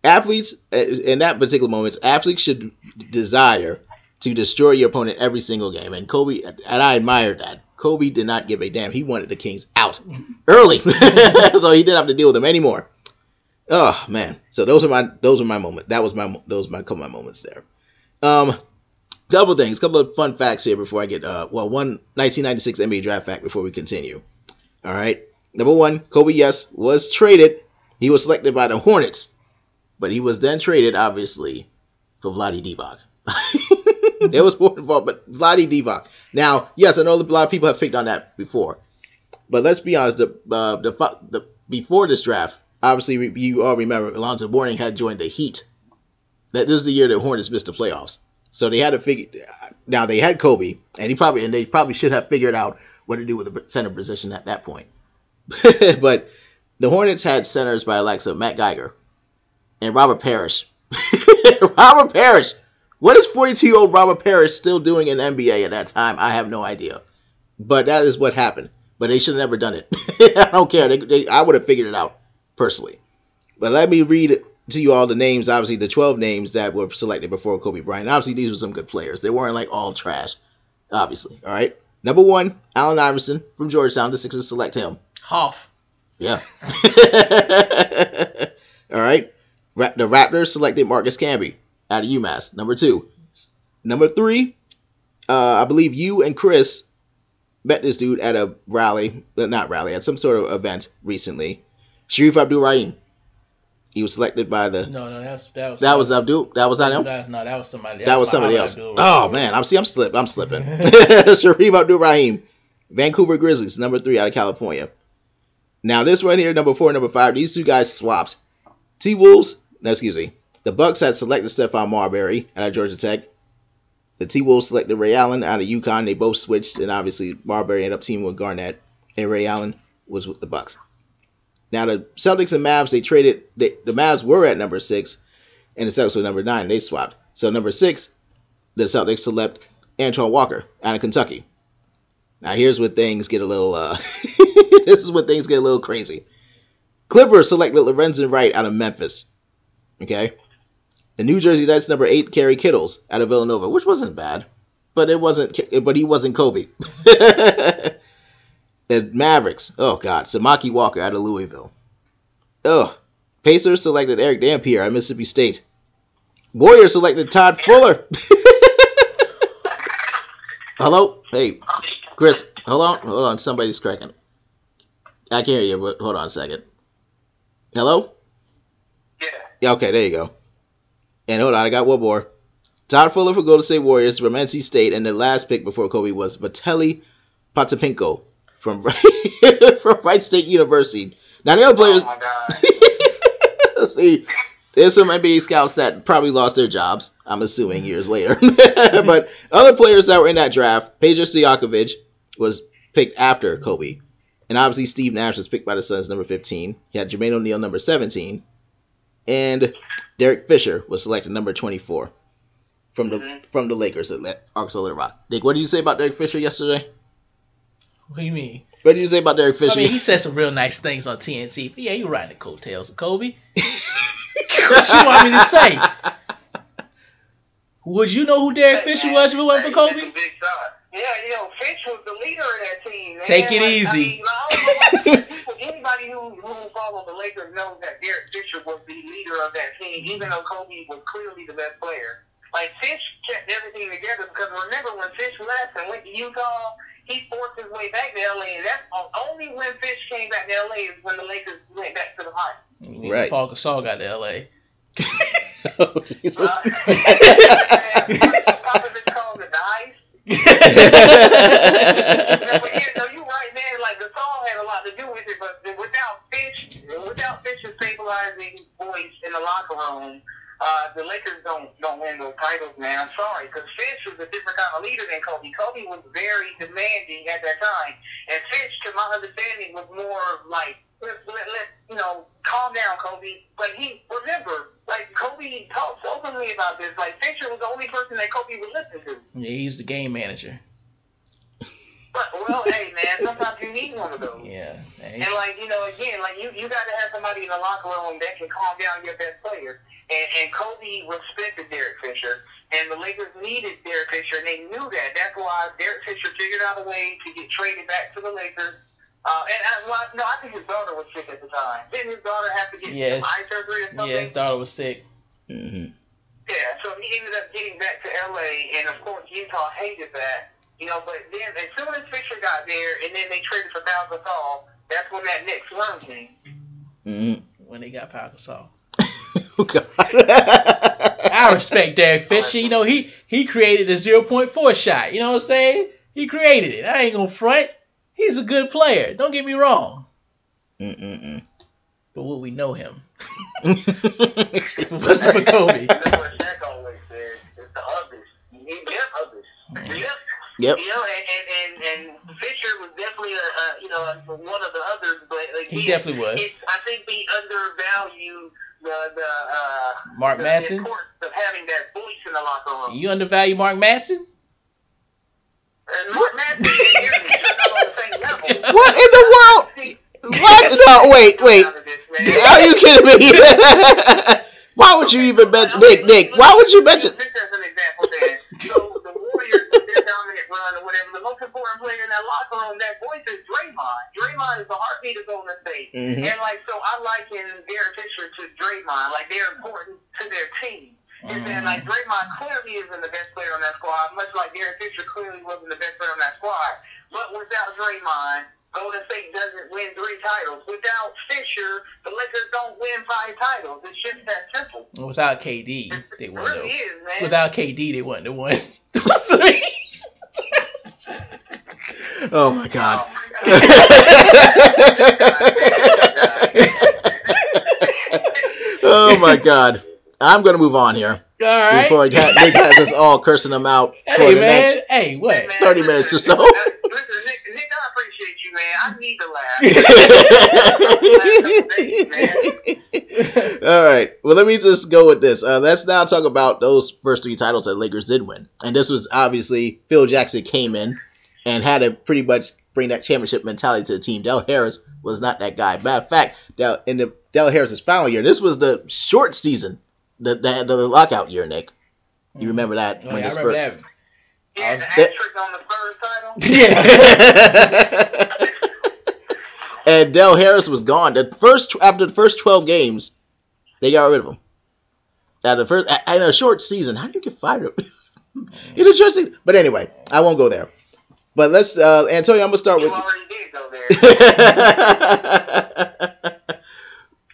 athletes in that particular moments, athletes should desire to destroy your opponent every single game. And Kobe, and I admire that. Kobe did not give a damn. He wanted the Kings out early, so he didn't have to deal with them anymore. Oh man, so those are my those are my moment. That was my those my couple my moments there. Um, couple things, couple of fun facts here before I get uh well one 1996 NBA draft fact before we continue. All right, number one, Kobe yes was traded. He was selected by the Hornets, but he was then traded obviously for Vlade Divac. there was more involved, but Vlade Divac. Now, yes, I know a lot of people have picked on that before, but let's be honest. The uh, the, the before this draft, obviously you all remember Alonzo Mourning had joined the Heat. That this is the year that Hornets missed the playoffs, so they had to figure. Now they had Kobe, and he probably and they probably should have figured out what to do with the center position at that point. but the Hornets had centers by Alexa Matt Geiger and Robert Parish. Robert Parish what is 42 year old Robert Parish still doing in NBA at that time? I have no idea. But that is what happened. But they should have never done it. I don't care. They, they, I would have figured it out personally. But let me read to you all the names, obviously, the 12 names that were selected before Kobe Bryant. Obviously, these were some good players. They weren't like all trash, obviously. All right. Number one, Allen Iverson from Georgetown. The Sixers select him.
Hoff.
Yeah. all right. The Raptors selected Marcus Camby out of UMass. Number two. Number three, uh, I believe you and Chris met this dude at a rally, not rally, at some sort of event recently. Shareef Abdur-Rahim. He was selected by the.
No, no, that's, that was.
That was Abdul. That was not him.
That, no, that was somebody.
That, that was somebody else. oh man, I'm see, I'm slipping. I'm slipping. Shareef Abdur-Rahim, Vancouver Grizzlies, number three out of California. Now this right here, number four, number five. These two guys swapped. T Wolves. No, excuse me. The Bucks had selected Stephon Marbury out of Georgia Tech. The T Wolves selected Ray Allen out of UConn. They both switched, and obviously Marbury ended up teaming with Garnett, and Ray Allen was with the Bucks. Now the Celtics and Mavs they traded. They, the Mavs were at number six, and the Celtics were number nine. They swapped. So number six, the Celtics select Antoine Walker out of Kentucky. Now here's where things get a little. Uh, this is where things get a little crazy. Clippers selected Lorenzen Wright out of Memphis. Okay. The New Jersey Nets number eight, Kerry Kittles out of Villanova, which wasn't bad, but it wasn't. But he wasn't Kobe. and Mavericks, oh god, Samaki Walker out of Louisville. Oh, Pacers selected Erick Dampier at Mississippi State. Warriors selected Todd Fuller. Hello, hey, Chris. Hold on, hold on. Somebody's cracking. I can't hear you, but hold on a second. Hello.
Yeah.
Yeah. Okay, there you go. And hold on, I got one more. Todd Fuller for Golden State Warriors from NC State, and the last pick before Kobe was Vitaly Potapenko from from Wright State University. Now the other players. Oh see, there's some NBA scouts that probably lost their jobs. I'm assuming years later, but other players that were in that draft, Peja Stojakovic was picked after Kobe, and obviously Steve Nash was picked by the Suns, number 15. He had Jermaine O'Neal, number 17, and Derek Fisher was selected number 24 from the mm-hmm. from the Lakers at Arkansas Little Rock. Nick, what did you say about Derek Fisher yesterday?
What do you mean?
What did you say about Derek Fisher?
I mean, he said some real nice things on TNT. But yeah, you riding the coattails of Kobe. what you want me to say? Would you know who Derek Fisher was if it wasn't for Kobe?
Yeah, you know, Finch was the leader of that team. Man.
Take it like, easy.
I mean, people, anybody who, who followed the Lakers knows that Derek Fisher was the leader of that team, even though Kobe was clearly the best player. Like Finch kept everything together because remember when Finch left and went to Utah, he forced his way back to LA, and that's only when Finch came back to LA is when the Lakers went back to the heart.
Right. Pau Gasol got to LA. oh, Jesus. Uh,
but yeah, no, you're right, man. Like the song had a lot to do with it, but without Finch, without Finch's stabilizing voice in the locker room, uh, the Lakers don't don't win those titles, man. I'm sorry, because Finch was a different kind of leader than Kobe. Kobe was very demanding at that time, and Finch, to my understanding, was more like let, let, let you know, calm down, Kobe. But he remember, like Kobe talks openly about this. Like Fisher was the only person that Kobe would listen to.
Yeah, he's the game manager.
But well, hey man, sometimes you need one of those.
Yeah.
And like you know, again, like you you got to have somebody in the locker room that can calm down your best player. And, and Kobe respected Derek Fisher, and the Lakers needed Derek Fisher, and they knew that. That's why Derek Fisher figured out a way to get traded back to the Lakers. Uh, and I, well, no, I think his daughter was sick at the time. Didn't his daughter have to get
yes.
eye surgery or something?
Yeah, his daughter was sick.
Mm-hmm.
Yeah, so he ended up getting back to LA, and of course Utah hated that. You know, but then as soon as Fisher got there, and then they traded for Pau Gasol, that's when that next run came.
Mm-hmm.
When they got Pau Gasol.
oh, God.
I respect Derek Fisher. You know, he he created a 0.4 shot. You know what I'm saying? He created it. I ain't gonna front. He's a good player. Don't get me wrong.
Mm-mm-mm.
But would we know him? if it wasn't for Kobe.
You know what Shaq always said? It's the others. You need them others. Yep.
Yep.
You know, and, and, and, and Fisher was definitely a, a you know one of the others, but again,
He definitely was.
I think we undervalue the the uh,
Mark
the,
Madsen?
the of having that voice in the locker room.
You undervalue Mark Madsen?
And Mark Madsen and Jeremy are not on the same level.
What in the world? What? No, wait, wait. Are you kidding me? why would you even mention Nick? Nick, why would you mention?
Just as an example, then. So the their dominant run or whatever, the most important player in that locker room, that voice is Draymond. Draymond is the heartbeat of Golden State.
Mhm.
And like, so I liken Derek Fisher to Draymond. Like, they're important to their team. And then, like, Draymond clearly isn't the best player on that squad, much like Derek Fisher clearly wasn't the best player on that squad. But without Draymond, Golden State doesn't win three titles. Without Fisher, the Lakers don't win five titles. It's just that simple.
Without KD, they
It
wouldn't
really is, man.
Without KD, they wouldn't have won. Three.
Oh my God. oh my God. I'm gonna move on here
All right.
before Nick has us all cursing him out for the
man.
next.
Hey, what?
30 minutes or so.
Listen, Nick, Nick, I appreciate you, man. I need to laugh.
All right. Well, let me just go with this. Uh, let's now talk about those first three titles that Lakers did win. And this was obviously Phil Jackson came in and had to pretty much bring that championship mentality to the team. Del Harris was not that guy. Matter of fact, Del, in the Del Harris's final year, this was the short season, the the, the lockout year. Nick, you remember that?
Oh,
when
yeah, I
the
remember
Spurs-
that.
Yeah, the
Uh,
asterisk on the Spurs title.
Yeah.
and Del Harris was gone. The first after the first twelve games, they got rid of him. Now the first in a short season, how do you get fired? in a short season, but anyway, I won't go there. But let's, uh, Antonio. I'm gonna start
You
with.
already did go there.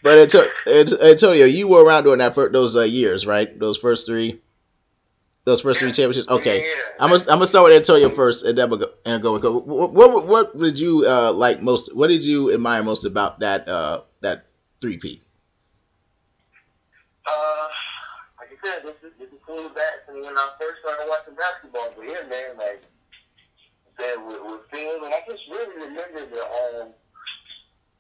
but Anto- Ant- Antonio, you were around during that fir- those uh, years, right? Those first three, those first three championships. Okay,
Yeah.
I'm gonna I'm gonna start with Antonio first, and then we'll go and go with. What, what what did you uh, like most? What did you admire most about that uh, that three P?
Uh, like I said, this is this is cool back from when I first started watching basketball. But yeah, man, like said with, with Phil, and I just really remember the um.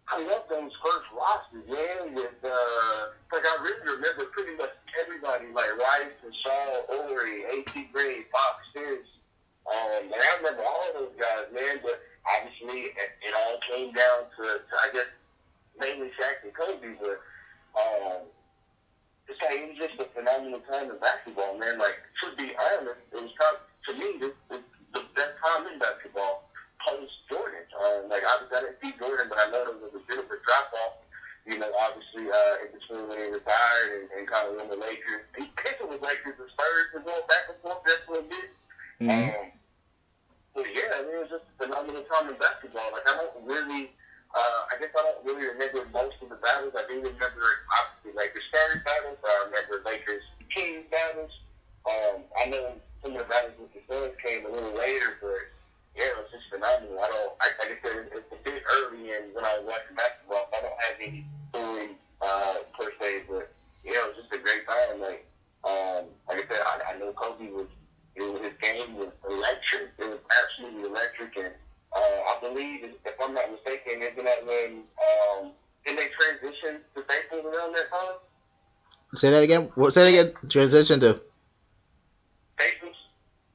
I love those first rosters, man. With uh, like I really remember pretty much everybody, like Rice and Shaw, Horry, A.C. Green, Fox Fish. Um, and I remember all those guys, man. But obviously, it, it all came down to, to I guess mainly Shaq and Kobe. But um, it's like it was just a phenomenal time in basketball, man. Like to be honest, it was of, to me this was the best time in basketball post Jordan. Um, like obviously I didn't see Jordan, but I know there was a bit of a drop off. You know, obviously uh, in between when he retired and, and kind of when the Lakers, he pitching with Lakers and Spurs and going back and forth just for a bit. Um, but yeah, I mean, it was just a phenomenal time in basketball. Like I don't really, uh, I guess I don't really remember most of the battles. I do remember obviously Lakers Spurs battles. I remember Lakers Kings battles. Um, I know some of the battles with the Suns came a little later, but yeah, it was just phenomenal. I don't, I, like I said, it's a bit early and when I was watching basketball, so I don't have any stories uh, per se, but yeah, it was just a great time. Like, um, like I said, I, I know Kobe was, it was, his game was electric. It was absolutely electric, and
I believe, if I'm not mistaken, isn't that when um, did they transition to Staples around that time?
Say that again. What? Say that again. Transition to.
Staples.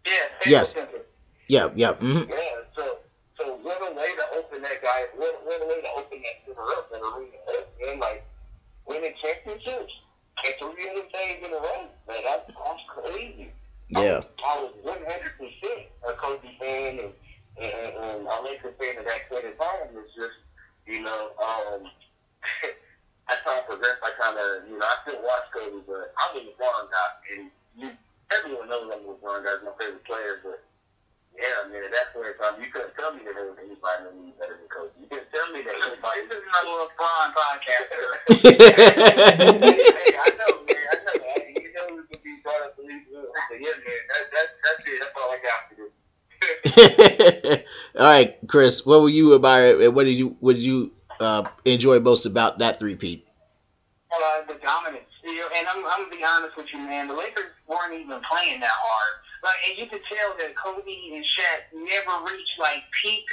Yeah. Staples
yes.
Center.
Yeah. Yeah. Mm-hmm.
Yeah. So, so what a way to open that guy. What, what a way to open that center up, that arena up, man. Like winning championships and three other things in a row. Man, that's, that's crazy.
Yeah.
I was one hundred percent a Kobe fan and and, and a Lakers fan at that point in time. It's just you know, um, as time progressed, I kind of you know I still watch Kobe, but I'm a LeBron guy, and you, everyone knows I'm a LeBron guy. He's my favorite player, but. Yeah, man, at that point in time, you couldn't tell me that there was anybody that was better than Kobe. You couldn't tell me that anybody.
This is not a LeBron podcast.
hey, I know, man. I know. I, you know who could be brought up to these rules. But yeah, man, that, that, that's it. That's all I got for this.
All right, Chris. What were you about? What did you? What did you uh, enjoy most about that three-peat?
uh, the dominance. You know, and I'm, I'm gonna be honest with you, man. The Lakers weren't even playing that hard. Like, and you could tell that Kobe and Shaq never reached like peak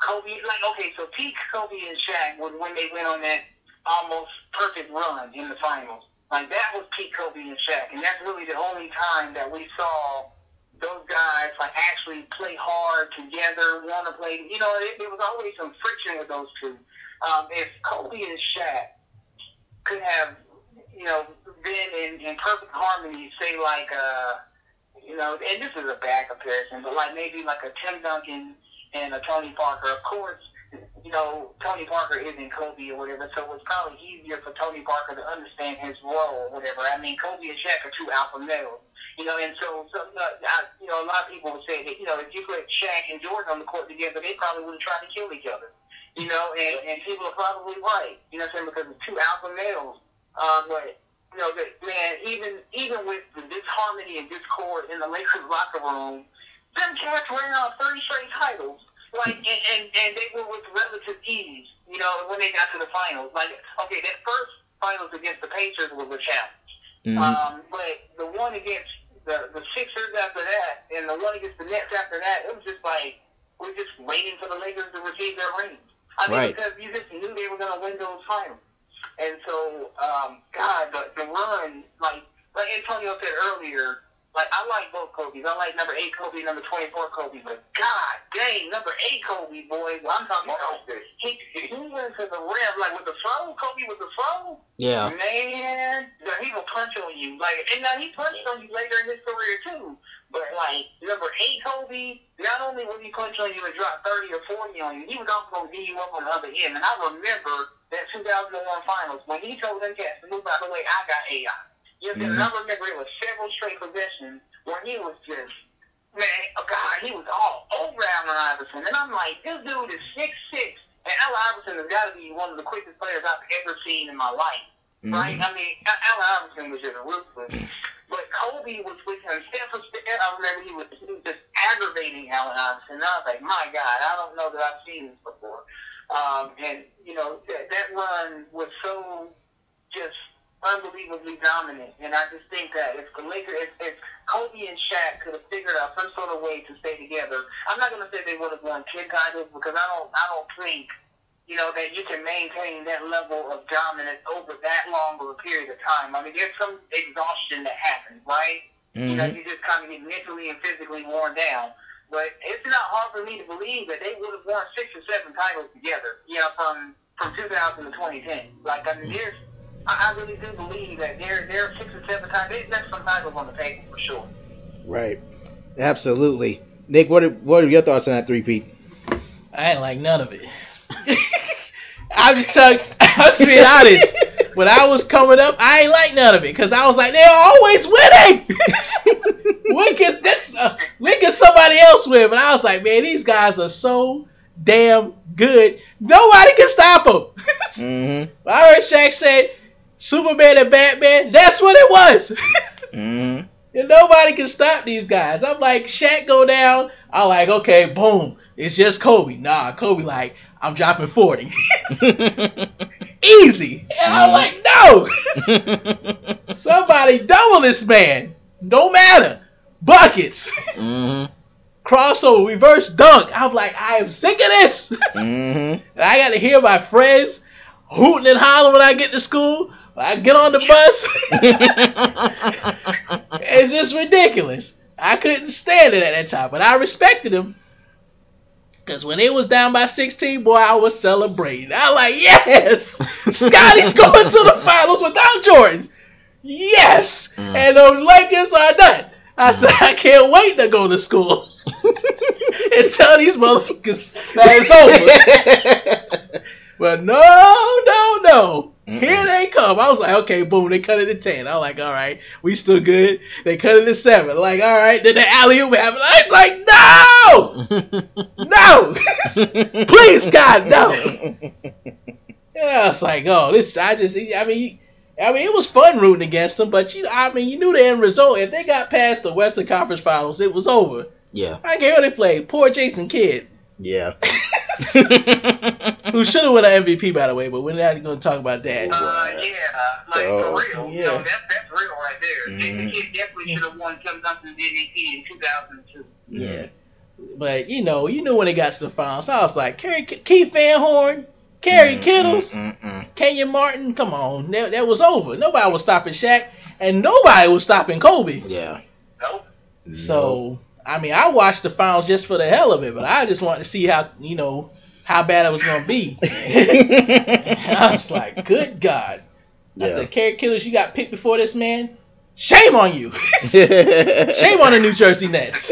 Kobe. Like, okay, so peak Kobe and Shaq was when they went on that almost perfect run in the finals. Like that was peak Kobe and Shaq, and that's really the only time that we saw those guys like actually play hard together, want to play. You know, there was always some friction with those two. Um, if Kobe and Shaq could have, you know, been in, in perfect harmony, say like, uh, you know, and this is a bad comparison, but like maybe like a Tim Duncan and a Tony Parker. Of course, you know, Tony Parker isn't Kobe or whatever, so it's probably easier for Tony Parker to understand his role or whatever. I mean, Kobe and Shaq are two alpha males. You know, and so, so uh, I, you know, a lot of people would say that, you know, if you put Shaq and Jordan on the court together, they probably wouldn't try to kill each other. You know, and, and people are probably right. You know what I'm saying? Because it's two alpha males. Uh, but, you know, that, man, even even with the disharmony and discord in the Lakers locker room, them cats ran out 30 straight titles. Like, and, and, and they were with relative ease, you know, when they got to the finals. Like, okay, that first finals against the Pacers was a challenge.
Mhm.
Um, but the one against the, the Sixers after that, and the one against the Nets after that, it was just like, we're just waiting for the Lakers to receive their rings. I mean,
Right.
because you just knew they were going to win those finals. And so, um, God, the, the run, like, like Antonio said earlier, like, I like both Kobe's. I like number 8 Kobe, number 24 Kobe, but God dang, number 8 Kobe, boy, I'm talking about, he, he went to the rim, like, with the throw, Kobe with the throw,
Yeah.
Man, he will punch on you. Like, and now he punched on you later in his career too. But like number eight, Kobe, not only will he punch on you and drop thirty or forty on you, he was also gonna beat you up on the other end. And I remember that 2001 finals when he told them cats to move out of the way. I got AI. You know,
Mhm.
and I remember it was several straight possessions where he was just. Man, oh God, he was all over Allen Iverson, and I'm like, this dude is six six, and Allen Iverson has got to be one of the quickest players I've ever seen in my life right?
Mhm.
I mean, Allen Iverson was just ruthless. But Kobe was with him. Steph was, I remember he was, he was just aggravating Allen Iverson. And I was like, my God, I don't know that I've seen this before. Um, and, you know, that, that run was so just unbelievably dominant. And I just think that if the Lakers, if, if Kobe and Shaq could have figured out some sort of way to stay together, I'm not going to say they would have won 10 titles because I don't, I don't think you know, that you can maintain that level of dominance over that long of a period of time. I mean, there's some exhaustion that happens, right? You know,
mm-hmm.
you just kind of get mentally and physically worn down. But it's not hard for me to believe that they would have won six or seven titles together, you know, from from 2000 to 2010. Like, I mean, mm-hmm. there's, I I really do believe that there there are six or seven titles. They left some titles on the table for sure.
Right. Absolutely. Nick, what are, what are your thoughts on that three-peat?
I ain't like none of it. I'm just telling, I'm just being honest. When I was coming up, I ain't like none of it because I was like, they're always winning. when can this? Uh, when can somebody else win? But I was like, man, these guys are so damn good. Nobody can stop them.
Mm-hmm.
I heard Shaq say, Superman and Batman. That's what it was.
Mm-hmm.
And nobody can stop these guys. I'm like, Shaq go down. I'm like, okay, boom. It's just Kobe. Nah, Kobe like, I'm dropping 40. Easy. And I'm like, no. Somebody double this man. No matter. Buckets.
hmm
crossover, reverse dunk. I'm like, I am sick of this. mm-hmm. and I got to hear my friends hooting and hollering when I get to school. I get on the bus. it's just ridiculous. I couldn't stand it at that time, but I respected him. Cause when it was down by 16, boy, I was celebrating. I was like, yes, Scottie's going to the finals without Jordan. Yes, mm. and the Lakers are done. I said, I can't wait to go to school and tell these motherfuckers that it's over. but no, no, no. Mm-mm. Here they come. I was like, okay, boom. They cut it to ten. I was like, all right, we still good. They cut it to seven. Like, all right. Then the alley oop happened. I was like, no, no, no! please, God, no. Yeah, it's like, oh, this. I just, I mean, I mean, it was fun rooting against them, but you, I mean, you knew the end result. If they got past the Western Conference Finals, it was over.
Yeah.
I care who they played. Poor Jason Kidd.
Yeah.
Who should have won an MVP, by the way, but we're not going to talk about that.
Uh, yeah, like oh. for real. Yeah. You know, that's, that's real right there. Mm-hmm. Jason Kidd definitely should have won Tim Duncan's MVP in 2002.
Yeah. But, you know, you knew when it got to the finals. I was like, Kerry, Keith Van Horn, Kerry mm, Kittles, mm, mm, Kenyon Martin, come on. That, that was over. Nobody was stopping Shaq, and nobody was stopping Kobe.
Yeah.
Nope.
So, I mean, I watched the finals just for the hell of it, but I just wanted to see how, you know, how bad it was going to be. I was like, good God. I said, Kerry Kittles, you got picked before this man? Shame on you. Shame on the New Jersey Nets.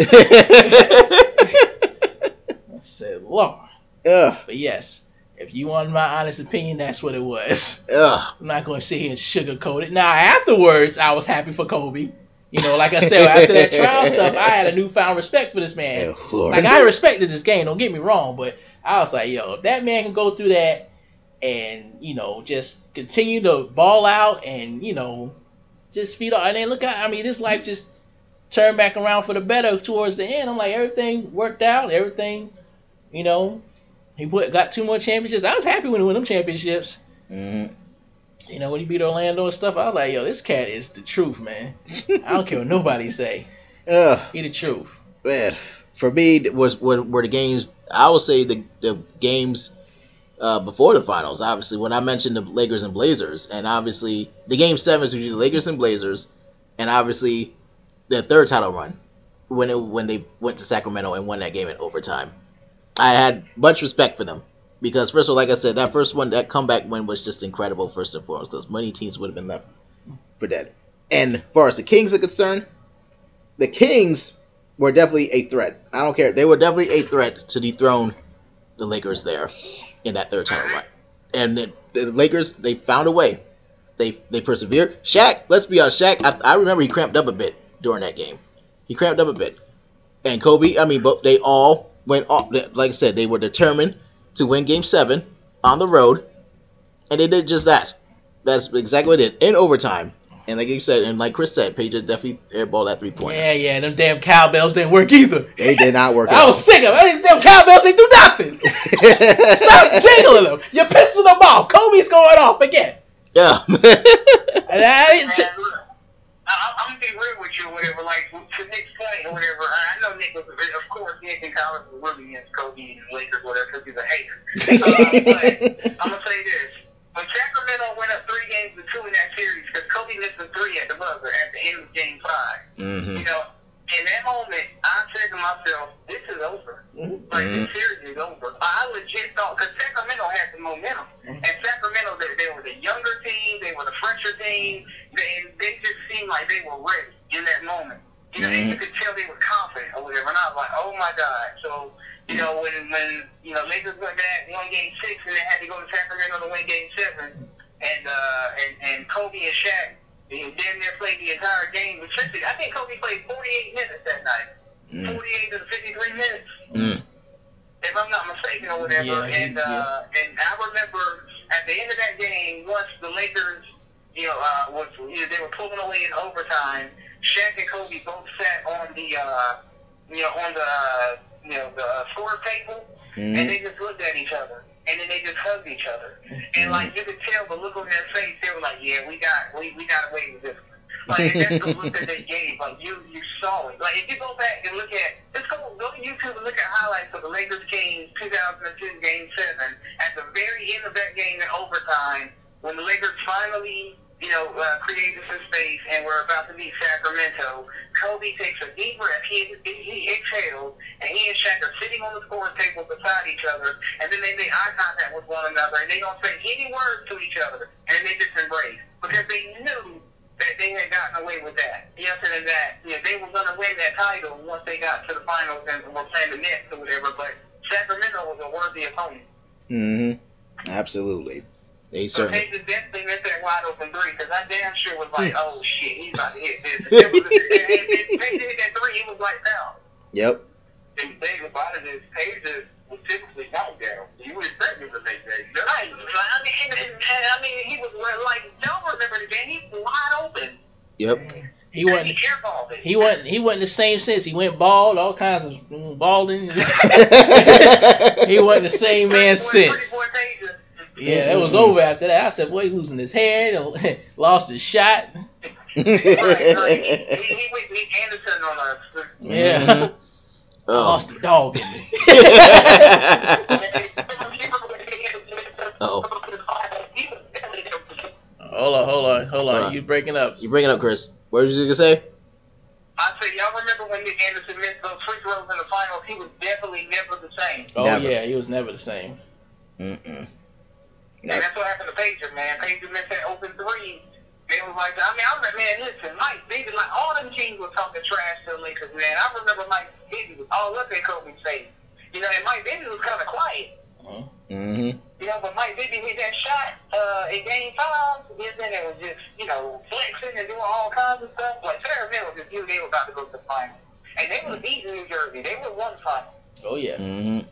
Said, Lord.
Ugh.
But yes, if you want my honest opinion, that's what it was.
Ugh.
I'm not going to sit here and sugarcoat it. Now, afterwards, I was happy for Kobe. You know, like I said, after that trial stuff, I had a newfound respect for this man. like I respected this game. Don't get me wrong, but I was like, yo, if that man can go through that and you know just continue to ball out and you know just feed off, and then look at, I mean, this life just turned back around for the better towards the end. I'm like, everything worked out, everything, you know, he put, got two more championships. I was happy when he won them championships.
Mm-hmm.
You know, when he beat Orlando and stuff, I was like, yo, this cat is the truth, man. I don't care what nobody say.
Yeah.
He the truth.
Man, for me, was were, were the games. I would say the the games uh, before the finals. Obviously, when I mentioned the Lakers and Blazers, and obviously the game seven is usually the Lakers and Blazers, and obviously the third title run when it when they went to Sacramento and won that game in overtime. I had much respect for them because first of all, like I said, that first one, that comeback win was just incredible. First and foremost, because many teams would have been left for dead. And as far as the Kings are concerned, the Kings were definitely a threat. I don't care; they were definitely a threat to dethrone the Lakers there in that third title run. And the, the, Lakers, they found a way. They they persevered. Shaq, let's be honest, Shaq. I, I remember he cramped up a bit during that game. He cramped up a bit. And Kobe, I mean, but they all went off. Like I said, they were determined to win Game Seven on the road, and they did just that. That's exactly what it did in overtime. And like you said, and like Chris said, Peja definitely airballed that three point.
Yeah, yeah, them damn cowbells didn't work either.
They did not work.
I was sick of it. Them cowbells didn't do nothing. Stop jingling them. You're pissing them off. Kobe's going off again.
Yeah. and
I
didn't. I, I'm gonna be real with you or whatever. Like to Nick's point or whatever. I know Nick was, of course, Nick in college was really against Kobe and Lakers, whatever, because he's a hater. uh, but I'm gonna say this: when Sacramento went up three games to two in that series, because Kobe missed a three at the buzzer at the end of Game 5
mm-hmm.
You know, in that moment, I said to myself, "This is over. Mm-hmm. Like this mm-hmm. series is over." I legit thought because Sacramento had the momentum, mm-hmm. and Sacramento they, they were the younger team, they were the fresher team. They they just seemed like they were ready in that moment. You know, mm-hmm. you could tell they were confident or whatever. And I was like, "Oh my god!" So you know, when when you know Lakers went back one game six and they had to go to Sacramento to win game seven, and uh, and and Kobe and Shaq he damn near played the entire game. Essentially, I think Kobe played 48 minutes that night. Mm. 48 to 53 minutes.
Mm.
If I'm not mistaken or whatever. Yeah, and uh, yeah. and I remember at the end of that game, once the Lakers, you know, uh, was you know, they were pulling away in overtime. Shaq and Kobe both sat on the, uh, you know, on the, you know, the score table, mm. and they just looked at each other and then they just hugged each other. And like you could tell the look on their face, they were like, "Yeah, we got we we got away with this." One. Like that's the look that they gave. Like you, you saw it. Like if you go back and look at, let's go go to YouTube and look at highlights of the Lakers Kings 2002 Game Seven. At the very end of that game in overtime, when the Lakers finally you know, uh, created some space, and we're about to meet Sacramento. Kobe takes a deep breath. He, he exhales, and he and Shaq are sitting on the scoring table beside each other, and then they make eye contact with one another, and they don't say any words to each other, and they just embrace because they knew that they had gotten away with that. Yes, and that you know, they were going to win that title once they got to the finals and were playing the Nets or whatever. But Sacramento was a worthy opponent.
Mm-hmm. Absolutely. They certainly.
So Peja definitely missed that wide open three because I damn sure was like, oh shit, he's about to hit this. And Peja hit that three, he was like, down.
Yep.
And the thing about it is, Peja was typically not down. You would expect him to make that. You know? Right. I mean, and, and, and, I mean, he was like, don't remember the game. He's wide open.
Yep.
He wasn't. He wasn't. He wasn't the same since he went bald. All kinds of mm, balding. he wasn't the same man since. Yeah, it was over after that. I said, boy, he's losing his hair, lost his shot.
right, right. He, he, he went Nick Anderson on us.
Yeah. Mm-hmm. Oh. Lost the dog in me.
oh.
Hold on, hold on, hold on. You breaking up?
You breaking up, Chris? What was you gonna say?
I said, y'all remember when Nick Anderson missed those free throws in the finals? He was definitely never the same.
Oh never. yeah, he was never the same.
Mm-mm.
And that's what happened to Peja, man. Peja missed that open three. They was like, I mean, I remember, man, listen, Mike Bibby, like, all them teams were talking trash to the Lakers, man. I remember Mike Bibby was all up in Kobe's face. You know, and Mike Bibby was kind of quiet.
Mm-hmm.
You know, but Mike Bibby hit that shot uh, in game five, and then it was just, you know, flexing and doing all kinds of stuff. Like, Sacramento just knew they were about to go to the final. And they were beating New Jersey. They were one final.
Oh, yeah.
Mm-hmm.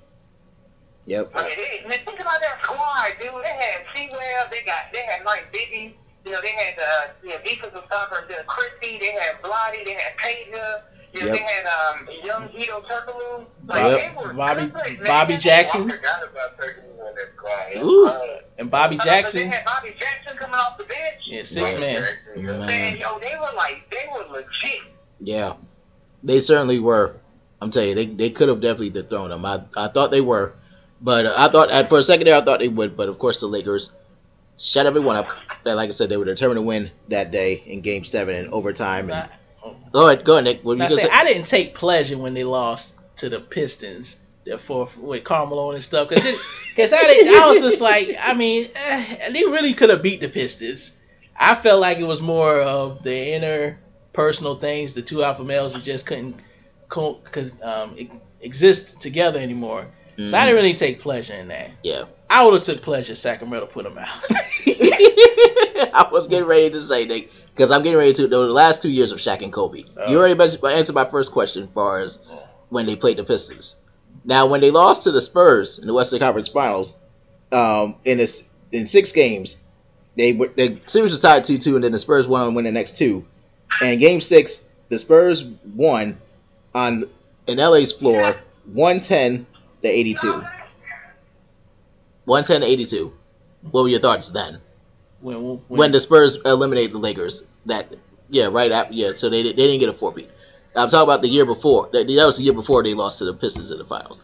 Yep.
I mean, they, man, think about that squad, dude. They had Sewell, they got they had Mike Bibby, you know, they had uh, you know, defensive stopper uh, Christie, they had Vlade, they had Peja, you know, yep. they had um, young Hedo Turkoglu. Like yep. they were
Bobby
good,
Bobby. Jackson.
I forgot about Turkoglu in that squad.
Ooh. Uh, and Bobby Jackson.
They had Bobby Jackson coming off the bench.
Yeah, six
right.
man.
man.
Man, yo, they were like they were legit.
Yeah, they certainly were. I'm telling you, they they could have definitely dethroned them. I I thought they were. But uh, I thought, at, for a second there, I thought they would. But of course, the Lakers shut everyone up. Like I said, they were determined to win that day in Game Seven in overtime. And go ahead, go ahead, Nick. What
you say, say? I didn't take pleasure when they lost to the Pistons. Therefore, with Karl Malone and stuff, because because I, I was just like, I mean, eh, they really could have beat the Pistons. I felt like it was more of the inner personal things. The two alpha males who just couldn't, cause um, exist together anymore. Mm-hmm. So I didn't really take pleasure in that.
Yeah.
I would have took pleasure Sacramento put them out.
I was getting ready to say Nick because I'm getting ready to the last two years of Shaq and Kobe. Oh. You already answered my first question as far as when they played the Pistons. Now, when they lost to the Spurs in the Western Conference Finals, um, in this in six games, they were the series was tied two two, and then the Spurs won and win the next two. And Game six, the Spurs won on in LA's floor, one ten the 82. 110 to 82. What were your thoughts then?
When, when,
when the Spurs eliminated the Lakers, that yeah, right after yeah, so they they didn't get a four beat. I'm talking about the year before. That, that was the year before they lost to the Pistons in the finals.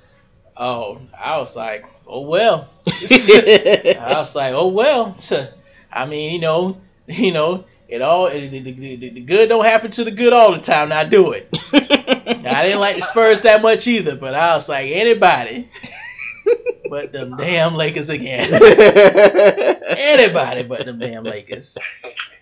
Oh, I was like, oh well. I was like, oh well. I mean, you know, you know, it all the, the, the, the, good don't happen to the good all the time. Now do it. I didn't like the Spurs that much either, but I was like anybody, but them damn Lakers again. anybody but them damn Lakers.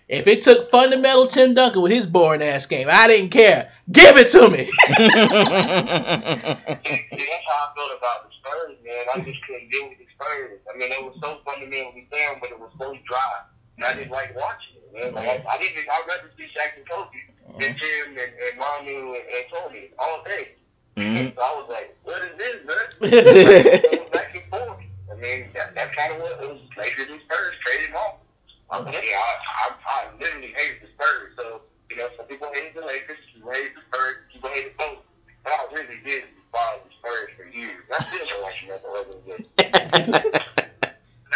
If it took fundamental Tim Duncan with his boring ass game, I didn't care. Give it to me.
That's how I felt about the Spurs, man. I just couldn't deal with the Spurs. I mean, it was so fundamentally sound, but it was so dry. And I didn't like watching it, man. Like, I, I didn't. I'd rather see Shaq and Kobe uh-huh. than Tim and, and Manu and, and Tony all day. Mm-hmm. So I was like, what is this, man? back and forth. I mean, that, that's kind of what it was. Lakers and Spurs traded off. I mean, yeah, I, I, I literally hated the Spurs. So, you know, some people hated the Lakers, some hated the Spurs, people hated both. But I really did follow the Spurs for years. I still don't like them as a regular And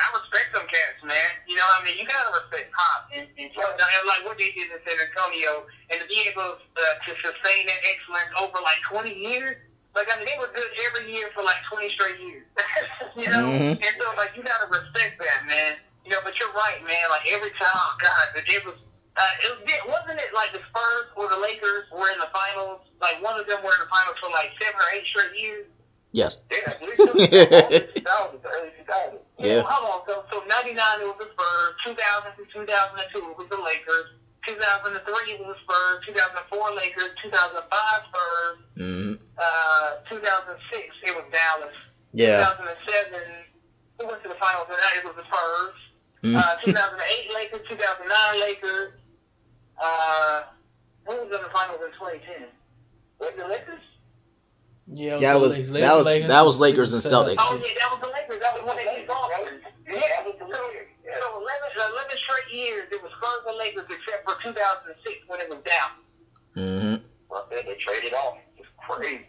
I respect them cats, man. You know what I mean? You gotta respect Pop and, and, and like what they did in San Antonio. And to be able uh, to sustain that excellence over like 20 years. Like I mean, they were good every year for like 20 straight years. you know, mm-hmm. and so like you gotta respect that, man. You know, but you're right, man. Like every time, oh God, it was. Uh, it, wasn't it like the Spurs or the Lakers were in the finals? Like one of them were in the finals for like seven or eight straight years.
Yes.
Yeah, yeah. Hold on. So, so 99 it was the Spurs. 2000 to 2002 it was the Lakers. 2003 it was the Spurs. 2004 Lakers. 2005 Spurs.
Mm-hmm.
Uh, 2006 it was Dallas.
Yeah.
2007 we went to the finals and it was the Spurs. Mm-hmm. Uh, 2008 Lakers. 2009 Lakers. Uh, who was in the finals in 2010? Was it the Lakers?
Yeah,
that was
Lakers,
that was
Lakers,
that was Lakers and Celtics.
Oh yeah, that was the Lakers. That was when they beat Boston. Yeah, that was the Lakers. Yeah. So 11, 11 straight years, it was Spurs and Lakers, except for 2006 when it was down.
Mm-hmm.
Well, then they traded off. It's crazy.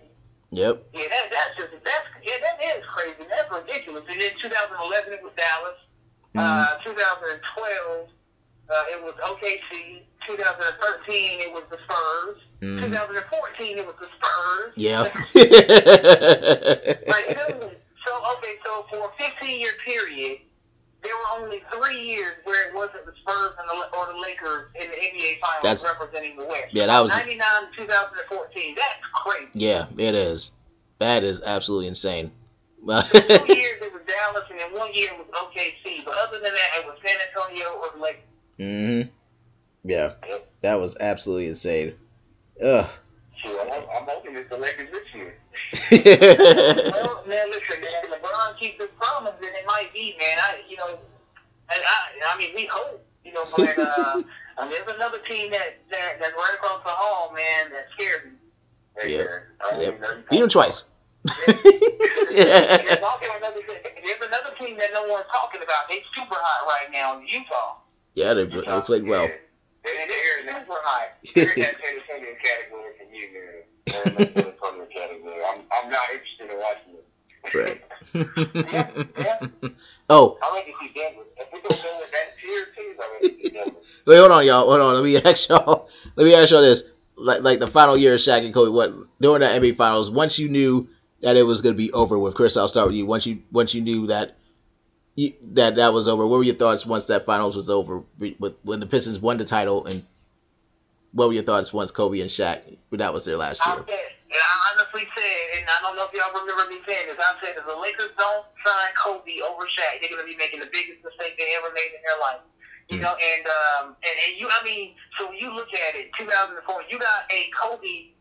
Yep.
Yeah, that, that's just that's yeah, that is crazy. That's ridiculous. And then 2011 it was Dallas. Mm-hmm. Uh, 2012 uh, it was OKC. 2013, it was the Spurs. Mm. 2014, it was the Spurs.
Yeah.
like, so okay, so for a 15 year period, there were only three years where it wasn't the Spurs and the, or the Lakers in the NBA Finals That's, representing the West.
Yeah, that was
99 2014. That's crazy.
Yeah, it is. That is absolutely insane.
two years it was Dallas, and then one year it was OKC. But other than that, it was San Antonio or the Lakers.
Mm-hmm. Yeah, that was absolutely insane. Ugh.
Sure, I'm, I'm hoping it's the Lakers this year. well, man, listen, man, LeBron keeps his promise, and it might be, man. I, you know, and I, I mean, we hope, you know, but uh, I mean, there's another team that, that that's right across the hall, man, that scares me.
Right yep. I yep. Beat them twice.
there's, another, there's another team that no one's talking about. They're super hot right now, in Utah.
Yeah, they, they played well.
High. That category for you, man. In that category. I'm, I'm not interested in watching it.
Right.
yeah, yeah.
Oh.
I like to see Denver. If we go with that tier team, I like to see Denver.
Wait, hold on, y'all. Hold on. Let me ask y'all. Let me ask y'all this. Like, like the final year of Shaq and Kobe, what during the NBA Finals? Once you knew that it was going to be over with, Chris, I'll start with you. Once you once you knew that that that was over. What were your thoughts once that finals was over? With when the Pistons won the title, and what were your thoughts once Kobe and Shaq that was their last year?
I said, and I honestly said, and I don't know if y'all remember me saying this. I said if the Lakers don't sign Kobe over Shaq, they're gonna be making the biggest mistake they ever made in their life. You mm. know, and um, and, and you, I mean, so when you look at it, 2004, you got a Kobe,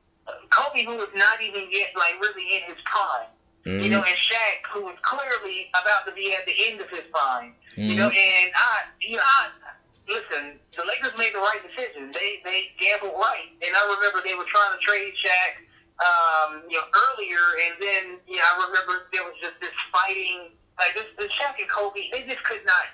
Kobe who was not even yet like really in his prime. Mm-hmm. You know, and Shaq, who was clearly about to be at the end of his prime. Mm-hmm. You know, and I, you know, I, listen, the Lakers made the right decision. They they gambled right, and I remember they were trying to trade Shaq, um, you know, earlier, and then you know, I remember there was just this fighting, like this, the Shaq and Kobe, they just could not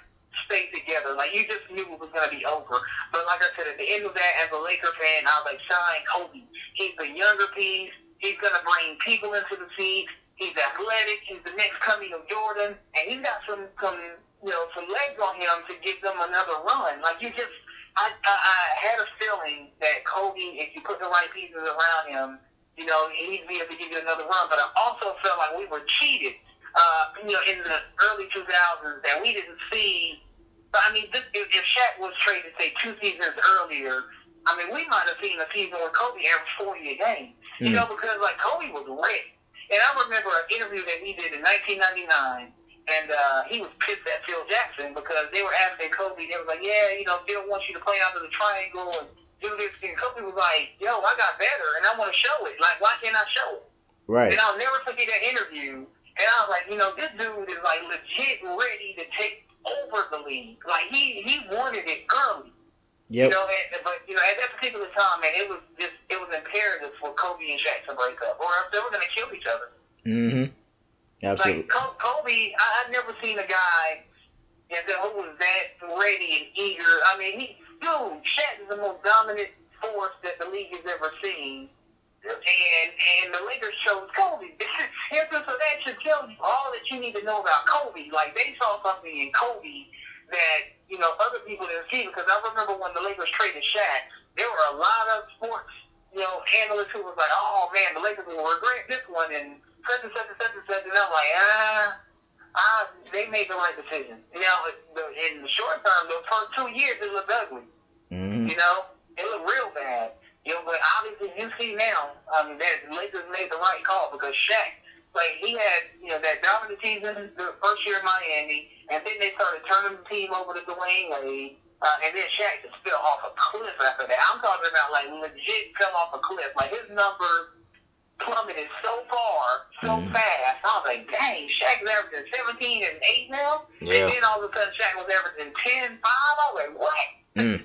stay together. Like you just knew it was gonna be over. But like I said, at the end of that, as a Laker fan, I was like, sign Kobe. He's the younger piece. He's gonna bring people into the seats. He's athletic. He's the next coming of Jordan, and he's got some some you know some legs on him to give them another run. Like you just, I I, I had a feeling that Kobe, if you put the right pieces around him, you know, he'd be able to give you another run. But I also felt like we were cheated, uh, you know, in the early 2000s that we didn't see. But I mean, this, if, if Shaq was traded, say, two seasons earlier, I mean, we might have seen a season where Kobe averaged 40 a game. Mm. You know, because like Kobe was ready. And I remember an interview that he did in 1999, and uh, he was pissed at Phil Jackson because they were asking Kobe, they were like, yeah, you know, Phil wants you to play out of the triangle and do this. And Kobe was like, yo, I got better, and I want to show it. Like, why can't I show it?
Right.
And I'll never forget that interview. And I was like, you know, this dude is like legit ready to take over the league. Like he he wanted it early.
Yep.
You know, and, but you know, at that particular time, man, it was just it was imperative for Kobe and Shaq to break up, or else they were going to kill each other.
Mm-hmm. Absolutely.
Like Kobe, I, I've never seen a guy you know, who was that ready and eager. I mean, he, dude, Shaq is the most dominant force that the league has ever seen. And and the Lakers chose Kobe. so that should tell you all that you need to know about Kobe. Like they saw something in Kobe that you know, other people didn't see because I remember when the Lakers traded Shaq, there were a lot of sports, you know, analysts who was like, oh man, the Lakers will regret this one and such and such and such and such, and I'm like, ah. Ah, they made the right decision. Now, in the short term, the first two years, it looked ugly. Mm-hmm. You know, it looked real bad. You know, but obviously, you see now um, that the Lakers made the right call because Shaq, like, he had, you know, that dominant season the first year in Miami, and then they started turning the team over to Dwyane Wade. Uh, and then Shaq just fell off a cliff after that. I'm talking about like legit fell off a cliff. Like his number plummeted so far, so mm. fast. I was like, dang, Shaq's averaging 17 and 8 now? Yeah. And then all of a sudden Shaq was averaging 10 5. I was like, what? Mm.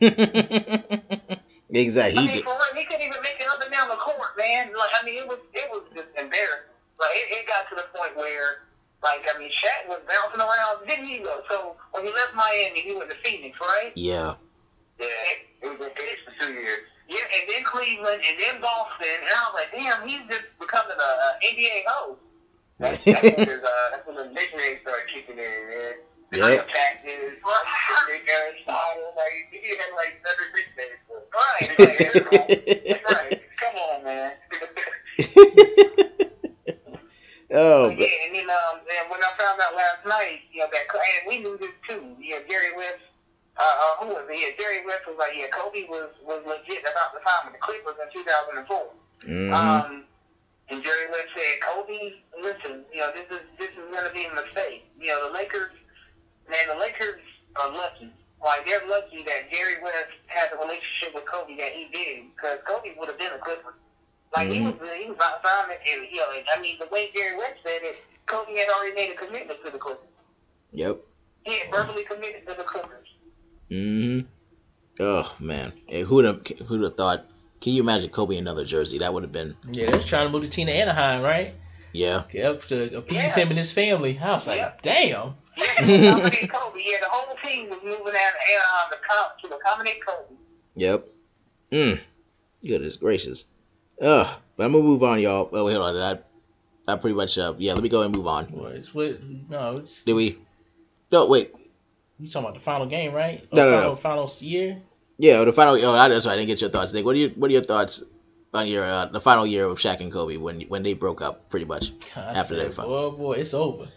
exactly.
I mean, for real, he couldn't even make it up and down the court, man. Like, I mean, it was it was just embarrassing. Like, it, it got to the point where, like, I mean, Shaq was bouncing around. Didn't he go? So when he left Miami, he went to Phoenix, right?
Yeah.
Yeah, it was in Phoenix for two years. Yeah, and then Cleveland, and then Boston, and I was like, damn, he's just becoming a, a NBA host. That's, that's, when his, uh, that's when the nicknames started kicking in, man. The yep. practice, like, he had like another nickname. Right, like, right. Come on, man. then um, and when I found out last night, you know that, and we knew this too. You know, Jerry West uh, uh, who was it? Yeah, Jerry West was like, yeah, Kobe was was legit about the time of the Clippers in 2004. Mm-hmm. Um, and Jerry West said, Kobe, listen, you know, this is this is going to be a mistake. You know, the Lakers, man, the Lakers are lucky. Like they're lucky that Jerry West had the relationship with Kobe that he did, because Kobe would have been a Clipper. Like mm-hmm. he was, he was outside, and you know, I mean, the way Jerry West said it, Kobe had already made a commitment to the Clippers.
Yep.
He had verbally committed to the Clippers.
Mm-hmm. Oh man, hey, who'd have who'd have thought? Can you imagine Kobe in another jersey? That would have been.
Yeah, they're trying to move the team to Anaheim, right?
Yeah.
Yep, to appease yeah. him and his family. I was like,
yep.
damn.
Yeah, Kobe. Yeah, the whole team was moving out of Anaheim to, com- to accommodate Kobe.
Yep. Mm. Goodness gracious. Ugh. But I'm gonna move on, y'all. Oh, wait, hold on. That, that pretty much. Uh, yeah, let me go and move on.
Well, it's with, no. It's,
Did we? No, wait.
You talking about the final game, right?
Or no, no,
final,
no.
Final year.
Yeah, the final. Oh, that's right. I didn't get your thoughts, Nick. What are your What are your thoughts on your uh, the final year of Shaq and Kobe when when they broke up, pretty much
I after said, that Oh boy, it's over.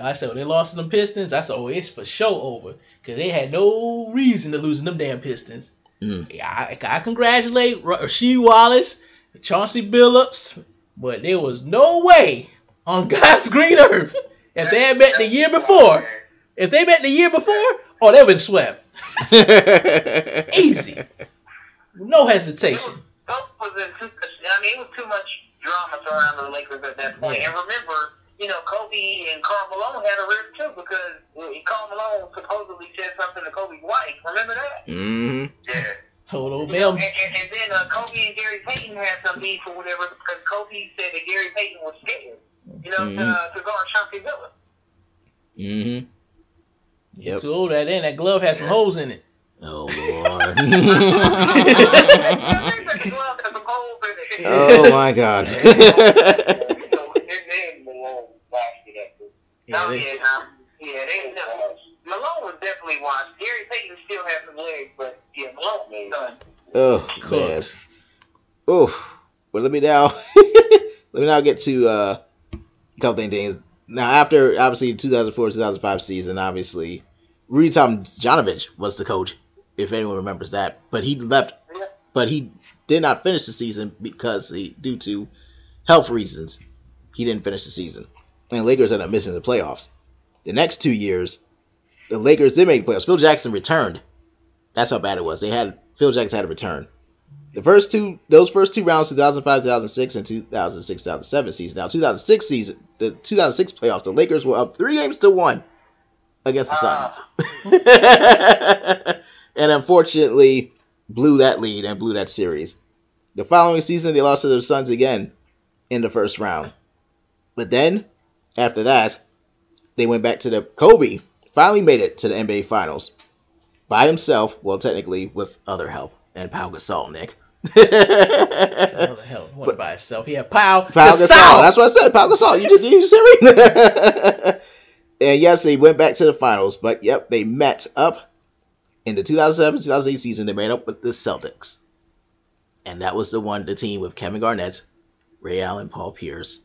I said when they lost to them Pistons, I said, oh, it's for sure over because they had no reason to lose them damn Pistons. Mm. I, I congratulate Rasheed Wallace, Chauncey Billups, but there was no way on God's green earth if they had met the year before if they met the year before, oh, they've been swept. Easy. No hesitation.
I mean, it was too much drama surrounding the Lakers at that point. Yeah. And remember, you know, Kobe and Karl Malone had a rift too because Karl Malone supposedly said something to Kobe's wife. Remember that?
Mm-hmm.
Yeah.
Hold on,
Bill. And, and, and, then uh, Kobe and Gary Payton had some beef or whatever because Kobe said that Gary Payton was scared, you know, mm-hmm. to, to guard Chauncey Billups.
Mm-hmm.
Yep. Too old that then that glove has some holes in it.
Oh lord. oh my god.
yeah, they, yeah, they, Malone was definitely washed. Gary Payton still has some legs, but yeah, Malone was done.
Oh man. Oh, well, let me now let me now get to uh, a couple things. Now, after obviously 2004 2005 season, obviously Rudy Tomjanovich was the coach, if anyone remembers that. But he left, but he did not finish the season because he, due to health reasons, he didn't finish the season. And Lakers ended up missing the playoffs. The next two years, the Lakers did make the playoffs. Phil Jackson returned. That's how bad it was. They had Phil Jackson had to return. The first two, those first two rounds, 2005, 2006, and 2006, 2007 season. Now, 2006 season, the 2006 playoffs, the Lakers were up three games to one against the Suns. Uh. and unfortunately, blew that lead and blew that series. The following season, they lost to the Suns again in the first round. But then, after that, they went back to the Kobe. Finally made it to the NBA Finals by himself. Well, technically with other help and Pau Gasol, Nick.
what the hell? What by himself? He had Pau,
Pau Gasol. Gasol. That's what I said. Pau Gasol. You just you just said And yes, they went back to the finals, but yep, they met up in the 2007-2008 season, they met up with the Celtics, and that was the one, the team with Kevin Garnett, Ray Allen, Paul Pierce,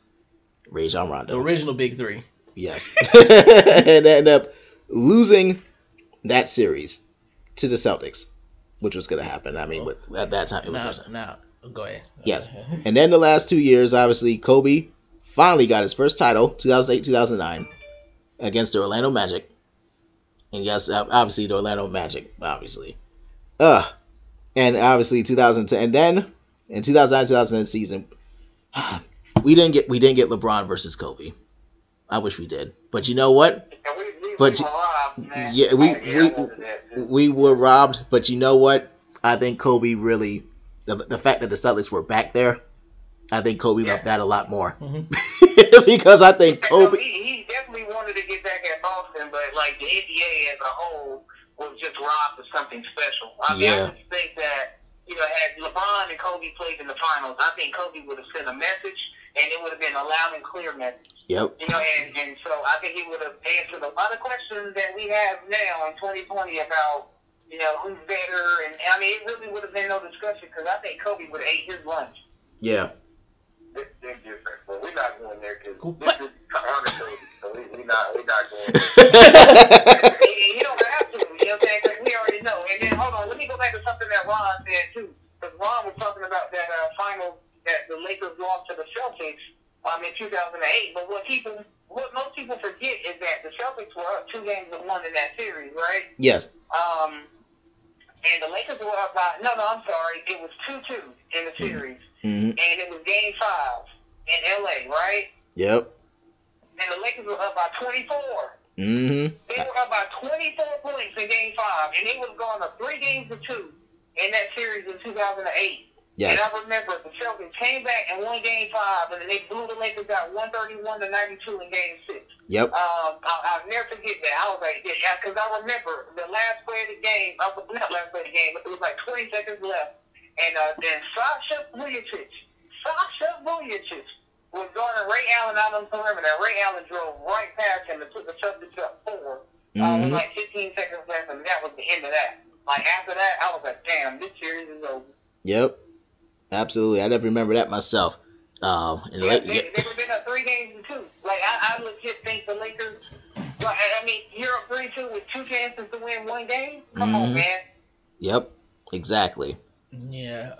Rajon Rondo,
the original Big Three.
Yes, and they end up losing that series to the Celtics, which was going to happen. I mean, oh. at that time, it was.
Now, now, go ahead.
Yes, and then the last two years, obviously, Kobe finally got his first title, 2008, 2009, against the Orlando Magic. And yes, obviously the Orlando Magic, obviously. Uh, and obviously 2010, and then in 2009, 2010 season, we didn't get we didn't get LeBron versus Kobe. I wish we did, but you know what? But yeah, we we we were robbed. But you know what? I think Kobe really the, the fact that the Celtics were back there I think Kobe yeah. loved that a lot more mm-hmm. because I think Kobe.
he, he, definitely wanted to get back at Boston, but like the NBA as a whole was just robbed of something special. I mean, yeah. I just think that you know, had LeBron and Kobe played in the finals, I think Kobe would have sent a message, and it would have been a loud and clear message.
Yep.
You know, and, and so I think he would have answered a lot of questions that we have now in 2020 about you know who's better, and I mean, it really would have been no discussion because I think Kobe would have ate his lunch.
Yeah
they're different, but we're not going there because this is honestly, so we, we not we're not going. There.
you don't have to, you know what I'm saying? Because we already know. And then hold on, let me go back to something that Ron said too, because Ron was talking about that uh, final that the Lakers lost to the Celtics um, in 2008. But what people, what most people forget is that the Celtics were up two games to one in that series, right?
Yes.
Um, and the Lakers were up by no, no, I'm sorry, it was two two in the series. Mm-hmm and it was Game Five in LA, right?
Yep.
And the Lakers were up by 24.
Mm-hmm.
They were up by 24 points in Game Five, and they was going up three games to two in that series in 2008. Yes. And I remember the Celtics came back and won Game Five, and then they blew the Lakers out 131 to 92 in Game Six.
Yep.
Um, I'll, I'll never forget that. I was like, yeah, because I remember the last play of the game. I was not last play of the game, but it was like 20 seconds left and uh, then Sasha Vujacic, Sasha Vujacic was going to Ray Allen out on the perimeter. Ray Allen drove right past him and took the subject up 4 mm-hmm. uh, with like 15 seconds left, and that was the end of that. Like after that, I was like, damn, this series is over.
Yep, absolutely. I never remember that myself. Um,
and yeah, like, they, yeah. they were been up three games to two. Like I, I legit think the Lakers. Like, I mean, you're up three two with two chances to win one game. Come mm-hmm. on, man.
Yep, exactly.
Yeah.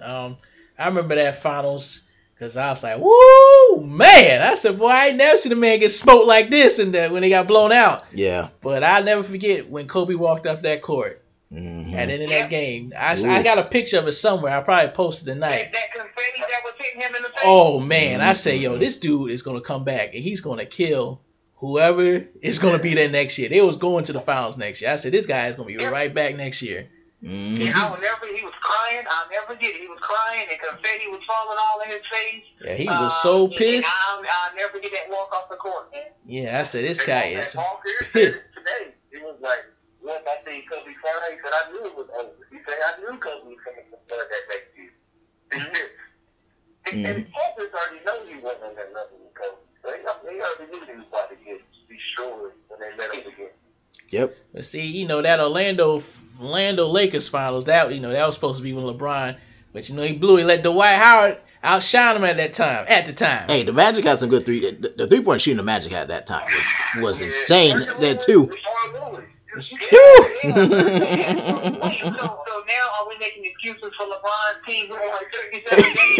Um, I remember that finals because I was like, "Woo, man!" I said, "Boy, I ain't never seen a man get smoked like this." And when they got blown out.
Yeah.
But I'll never forget when Kobe walked off that court. Mm-hmm. At the end of that game, I, I got a picture of it somewhere. I probably posted tonight.
That, that confetti that was hitting him in the face.
Oh man, I say, yo, this dude is gonna come back and he's gonna kill whoever is gonna be there next year. They was going to the finals next year. I said, this guy is gonna be right back next year.
Mm-hmm. And I will never. He was crying. I'll never forget it. He was crying, and confetti was falling all in his face.
Yeah, he was so um, pissed.
I'll, I'll, never get that walk off the court. Man.
Yeah, I said this guy is.
Paul Pierce today. He was like, "Once I seen Kobe cry, he said I knew it was over." He said, "I knew Kobe was coming to start that next year." Mm-hmm. And Paul Pierce already know he wasn't on that level with Kobe. So he, he already knew he was about to get destroyed when they met up again.
Yep.
But see, you know that Orlando Orlando Lakers finals. That you know that was supposed to be when LeBron, but you know he blew. He let Dwight Howard outshine him at that time. At the time.
Hey, the Magic had some good three. The, the three point shooting the Magic had that time was was insane. That too.
So, so now are we making excuses for LeBron's team winning like 37 games?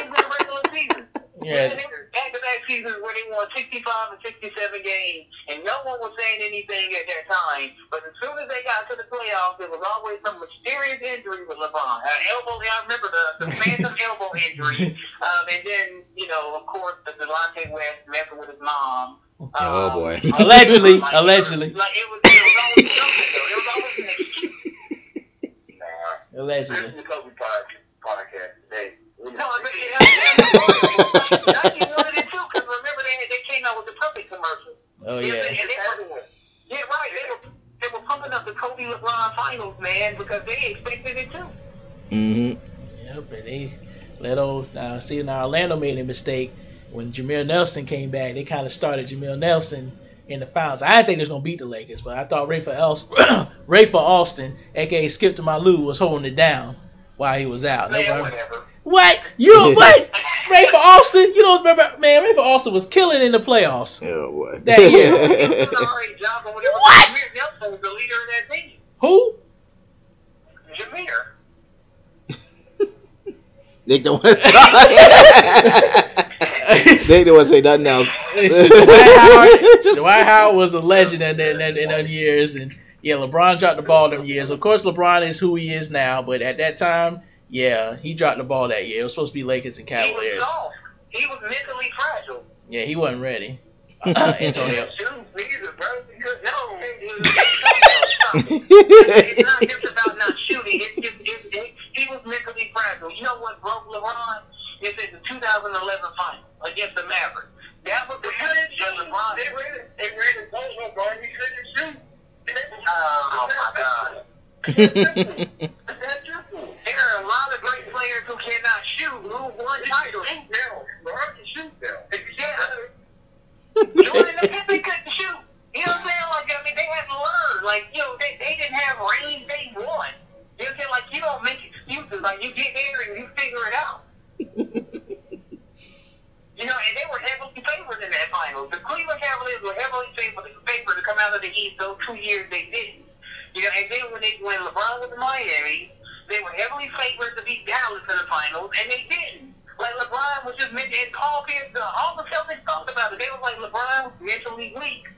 In the regular season? Yeah. Back-to-back seasons where they won 65 and 67 games, and no one was saying anything at that time. But as soon as they got to the playoffs, there was always some mysterious injury with LeBron. An elbow, I remember the, the phantom elbow injury. Um, and then, you know, of course, the Delonte West messing with his mom.
Um, oh boy!
allegedly, like, allegedly.
Like it was, it was always something though. It was always.
Nah. Allegedly.
This is the Kobe podcast today. No,
but yeah, Nike wanted it too, because remember they, they came out with the puppet commercial.
Oh, yeah.
And, and they were, yeah, right. They were, they were pumping up the Kobe LeBron finals, man, because they expected it too.
Mm-hmm.
Yep, and they let old, uh, see, now Orlando made a mistake when Jameer Nelson came back. They kind of started Jameer Nelson in the finals. I didn't think they was gonna beat the Lakers, but I thought Rafer Alston, Rafer Alston, aka Skip to my Lou, was holding it down while he was out.
Man, whatever.
What? You what? Rafer Alston, You don't remember? Man, Rafer Alston was killing in the playoffs.
Oh boy.
That year.
what? Nelson was the leader of that team.
Who?
Jameer.
Nick don't want to Nick don't want to say nothing else.
Listen, Dwight Howard, Dwight Howard was a legend in, in, in, in them years, and yeah, LeBron dropped the ball them years. Of course, LeBron is who he is now, but at that time, yeah, he dropped the ball that year. It was supposed to be Lakers and Cavaliers.
He was off. He was mentally fragile.
Yeah, he wasn't ready. Uh, Antonio.
it's not just about not shooting. It's just it's, it, he was mentally fragile. You know what broke LeBron? It's in the 2011 final against the Mavericks. That was the couldn't shoot. LeBron. They ran it. They ran it. Don't LeBron. He couldn't shoot. Oh my God. there are a lot of great players who cannot shoot who won titles. LeBron can shoot now. Yeah. Jordan and Pippen couldn't shoot. You know what I'm saying? Like, I mean, they had to learn. Like, you know, they, they didn't have range. They won. You know what I'm saying? Like, you don't make excuses. Like, you get there and you figure it out. you know, and they were heavily favored in. The Cleveland Cavaliers were heavily favored, favored to come out of the East those two years they didn't. You know, and then when they when LeBron was in Miami, they were heavily favored to beat Dallas in the finals, and they didn't. Like LeBron was just and Paul Pierce, uh, all the Celtics talked about it. They were like LeBron mentally weak.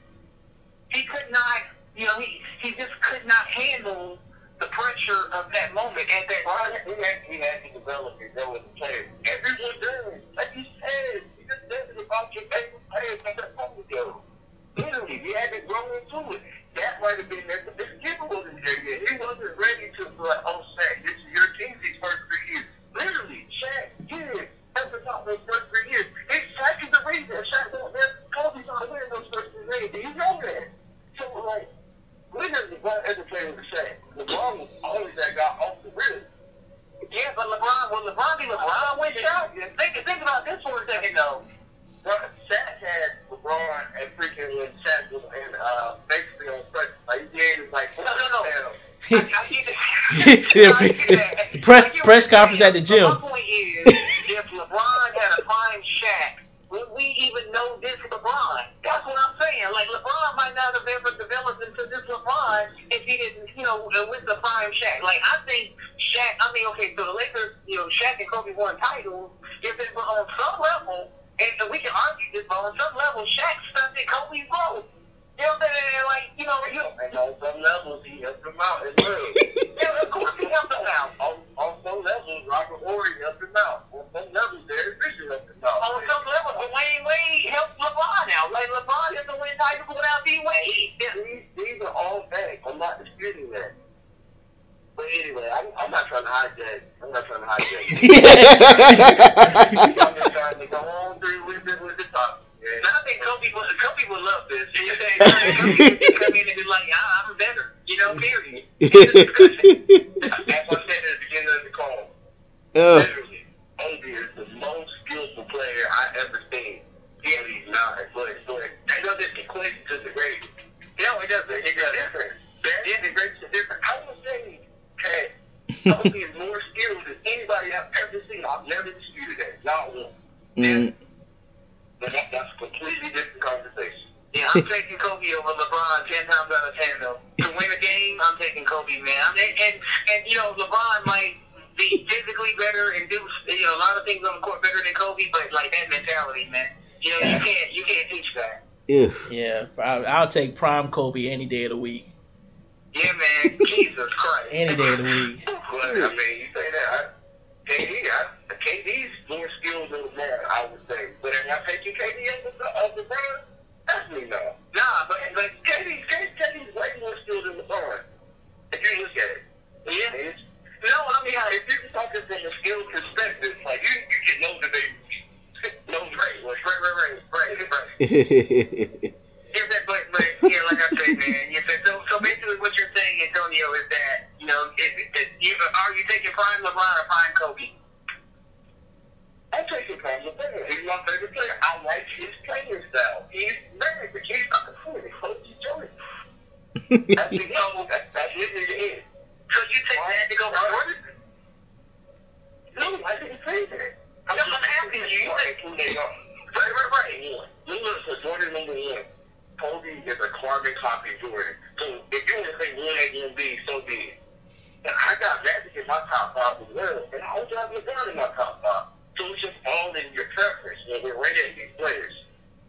He could not, you know, he he just could not handle the pressure of that moment at that time. He had, he had to develop his own player. Everyone does. Like you said, players that ago. Literally, he had to grow into it. That might have been. But this kid wasn't there yet. He wasn't ready to be like, oh, Shaq, this is your team these first three years. Literally, Shaq, kid, that's the top those first three years. It's Shaq is the reason. Shaq Kobe's not winning those first three years. Do you know that? So, like, literally, what other player was saying? LeBron was always that guy off the. Yeah, but LeBron, when LeBron be LeBron went shot, think, think about this for a second, though. Shaq had LeBron and freaking when Shaq was in, uh, basically on press. Like, he gave like, no, no, no.
press, press conference at the gym.
My point is, if LeBron had a prime Shaq, would we even know this LeBron? That's what I'm saying. Like LeBron might not have ever developed into this LeBron if he didn't, you know, with the prime Shaq. Like I think Shaq. I mean, okay, so the Lakers, you know, Shaq and Kobe won titles. If it was on some level, and we can argue this, but on some level, Shaq stunted Kobe's growth. You know what I'm saying? Like, you know, you and on some levels he helped him out as well. yeah, of course he helped him out. On, on some levels, Robert Horry helped him out. On some levels, Derek Fisher helped him out. On some levels, but Dwyane Wade helped LeBron out. Like LeBron doesn't win titles without D Wade. Yeah, these, these are all facts. I'm not disputing that. But anyway, I'm, I'm not trying to hijack. I'm not trying to hijack. I'm just trying to go on through with the, with the topic. Yeah. I think Kobe would, Kobe would love this. You know, Kobe would come in and be like, I'm better. You know, period. That's what I said at the beginning of the call.
Uh.
Literally, Kobe is the most skillful player I ever seen. Yeah, he's not. But, but that doesn't equate to the greatest. No, it doesn't. It doesn't. Yeah, the greatest is different. I would say, hey, Kobe is more skilled than anybody I've ever seen. I've never disputed that. Not one.
Mm.
But that, that's a completely different conversation. Yeah, I'm taking Kobe over LeBron ten times out of ten, though. To win a game, I'm taking Kobe, man. And, and, and you know, LeBron might be physically better and do you know a lot of things on the court better than Kobe, but like that mentality, man. You know, you can't you can't teach that.
Yeah.
Yeah, I- I'll take prime Kobe any day of the week.
Yeah, man. Jesus Christ.
Any day of the week.
Well, I mean, you say that. I, KD, I, KD's more skilled than LeBron, I would say. But am I taking KD over of LeBron? Definitely no. Nah, but but KD, KD, KD's way more skilled than LeBron. If you look at it. Yeah. It's, no, I mean, if you're talking from a skill perspective, like you, you can know the baby. No, right, right, right, right, right, right. Yeah, but, but yeah, like I said, man. Yeah, so, so basically, what you're saying, Antonio, is that you know, is, is, you, are you taking prime LeBron or prime Kobe? I'm taking prime LeBron. He's my favorite player. I like his playing style. He's very, he's not the fool. He's Kobe Jordan. That's the no, that's that's his nigga.
So you take that to go Jordan?
No, I didn't say that.
I'm just asking you.
You ain't two niggas. Right, right, right. One. Lillard for Jordan number one. Kobe is a carbon copy of Jordan. So if you want to say one A, one B, so be it. And I got Magic in my top five as well, and I also have LeBron in my top five. So it's just all in your preference when we're rating these players.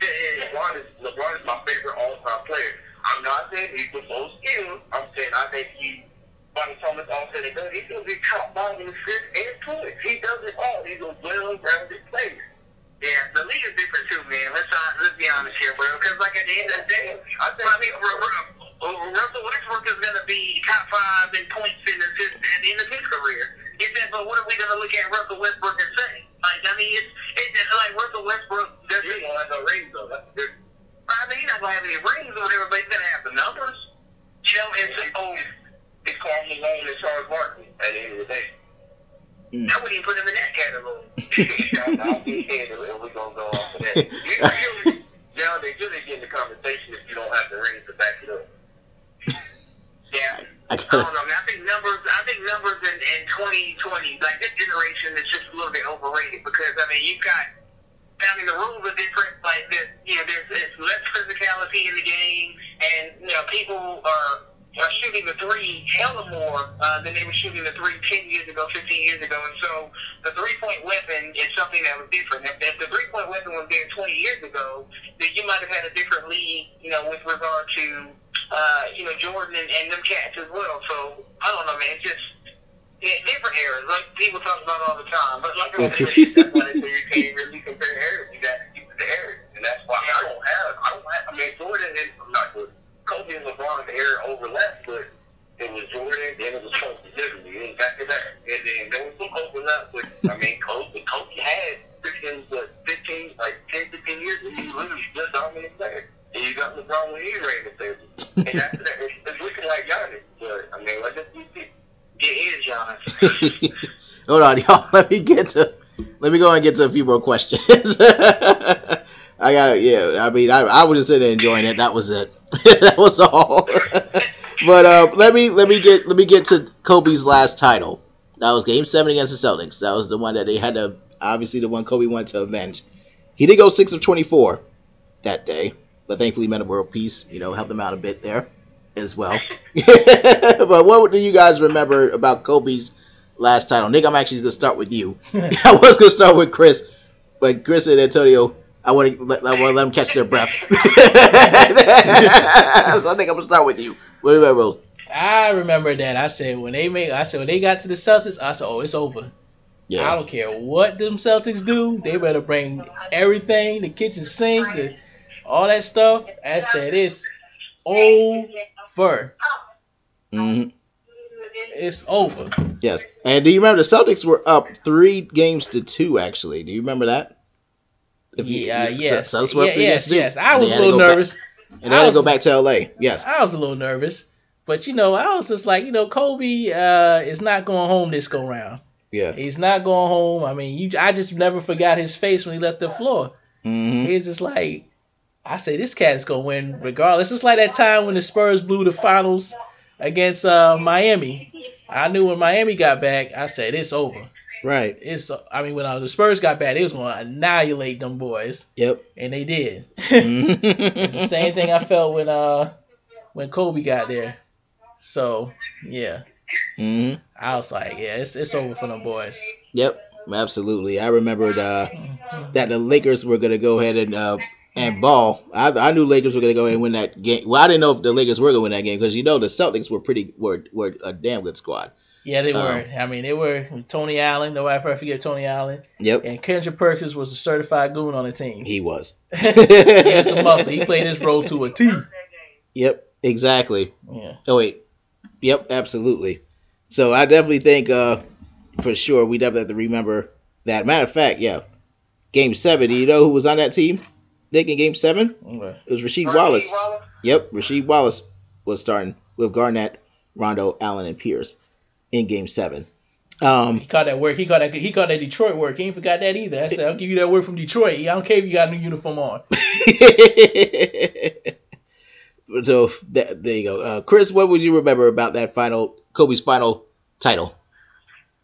And LeBron is LeBron is my favorite all-time player. I'm not saying he's the most skilled. I'm saying I think he, by the time it's all said and done, he's gonna be top five in assists and points. He does it all. He's a well-rounded player.
Yeah, the league is different too, man. Let's not, let's be honest here, bro. Because like at the end of the day, I, think, I mean, R- Russell Westbrook is going to be top five in points and assists at the end of his career. Is that? But what are we going to look at Russell Westbrook and say? Like, I mean, it's it's just like Russell Westbrook. Doesn't,
He don't have no rings though. That's.
I mean, he's not going to have any rings or whatever, but he's going to have the numbers. You know, and so oh,
It's Karl Malone and Charles Barkley at the end of the day.
I wouldn't even put him in that category.
I'll be here and we're gonna go off of that. You really, now they really get in the conversation if you don't have the rings to back it up.
Yeah.
I
I don't know. Man. I think numbers. I think numbers in, in 2020, like this generation, is just a little bit overrated because I mean you've got. I mean the rules are different. Like there's, you know, there's, there's less physicality in the game, and you know people are are shooting the three hella more uh, than they were shooting the three 10 years ago, 15 years ago, and so the three point weapon is something that was different. If, if the three point weapon was there 20 years ago, then you might have had a different league, you know, with regard to uh, you know, Jordan and, and them cats as well. So I don't know, man. It's just yeah, different eras, like people talk about all the time. But like I said,
That's why they say you can't really compare eras. You got to keep the eras, and that's why I don't have. I don't have. I mean, Jordan and I'm not Jordan. Kobe and LeBron's era overlapped, but it was Jordan, then it was Kobe. Literally, it was back to back, and then there was some overlap. But I mean, Kobe, Kobe had freaking what 15, like 10, 15 years, and he literally just dominant player. And you got LeBron when he ran the table. And after that, it's, it's looking like Giannis. But, I mean, let's just be see.
it is Giannis.
hold on, y'all. Let me get to. Let me go and get to a few more questions. I got it. yeah. I mean, I, I was just sitting there enjoying it. That was it. that was all. but uh, let me let me get let me get to Kobe's last title. That was Game Seven against the Celtics. That was the one that they had to obviously the one Kobe wanted to avenge. He did go six of twenty four that day, but thankfully Metta World Peace, you know, helped him out a bit there as well. but what do you guys remember about Kobe's last title? Nick, I'm actually gonna start with you. I was gonna start with Chris, but Chris and Antonio, I want to let, I want to let them catch their breath. so I think I'm gonna start with you. What do you remember? Rose?
I remember that. I said when they made, I said when they got to the Celtics, I said, oh, it's over.
Yeah.
I don't care what them Celtics do. They better bring everything, the kitchen sink, the, all that stuff. I said it's over.
hmm
It's over.
yes. And do you remember the Celtics were up three games to two? Actually, do you remember that? If you-
yeah,
you-
yes,
were up
yeah, yes, yes. I was a little
go back-
nervous.
and they had
I
to go back to L.A. Yes.
I was a little nervous, but you know, I was just like, you know, Kobe uh, is not going home this go round.
Yeah.
He's not going home. I mean, you, I just never forgot his face when he left the floor.
Mm-hmm.
He's just like, I say this cat is gonna win regardless. It's like that time when the Spurs blew the finals against uh, Miami. I knew when Miami got back, I said it's over.
Right.
It's I mean when uh, the Spurs got back, they was gonna annihilate them boys,
Yep.
and they did. It's the same thing I felt when uh when Kobe got there. So yeah,
Mm-hmm.
I was like, yeah, it's it's over for them boys.
Yep. Absolutely. I remembered uh, that the Lakers were gonna go ahead and uh, and ball. I, I knew Lakers were gonna go ahead and win that game. Well, I didn't know if the Lakers were gonna win that game because you know the Celtics were pretty were were a damn good squad.
Yeah, they
Um,
were. I mean, they were Tony Allen. Nobody I forget Tony Allen.
Yep.
And Kendrick Perkins was a certified goon on the team.
He was.
He has the muscle. He played his role to a T.
Yep. Exactly.
Yeah.
Oh wait. Yep, absolutely. So I definitely think uh for sure we definitely have to remember that. Matter of fact, yeah. Game seven, do you know who was on that team? Nick in game seven?
Okay.
It was Rasheed Wallace. Yep, Rasheed Wallace was starting with Garnett, Rondo, Allen, and Pierce in game seven.
Um, he caught that work. He caught that. He caught that Detroit work. He ain't forgot that either. I said, "I'll give you that work from Detroit. I don't care if you got a new uniform on."
so that, there you go, uh, Chris. What would you remember about that final Kobe's final title?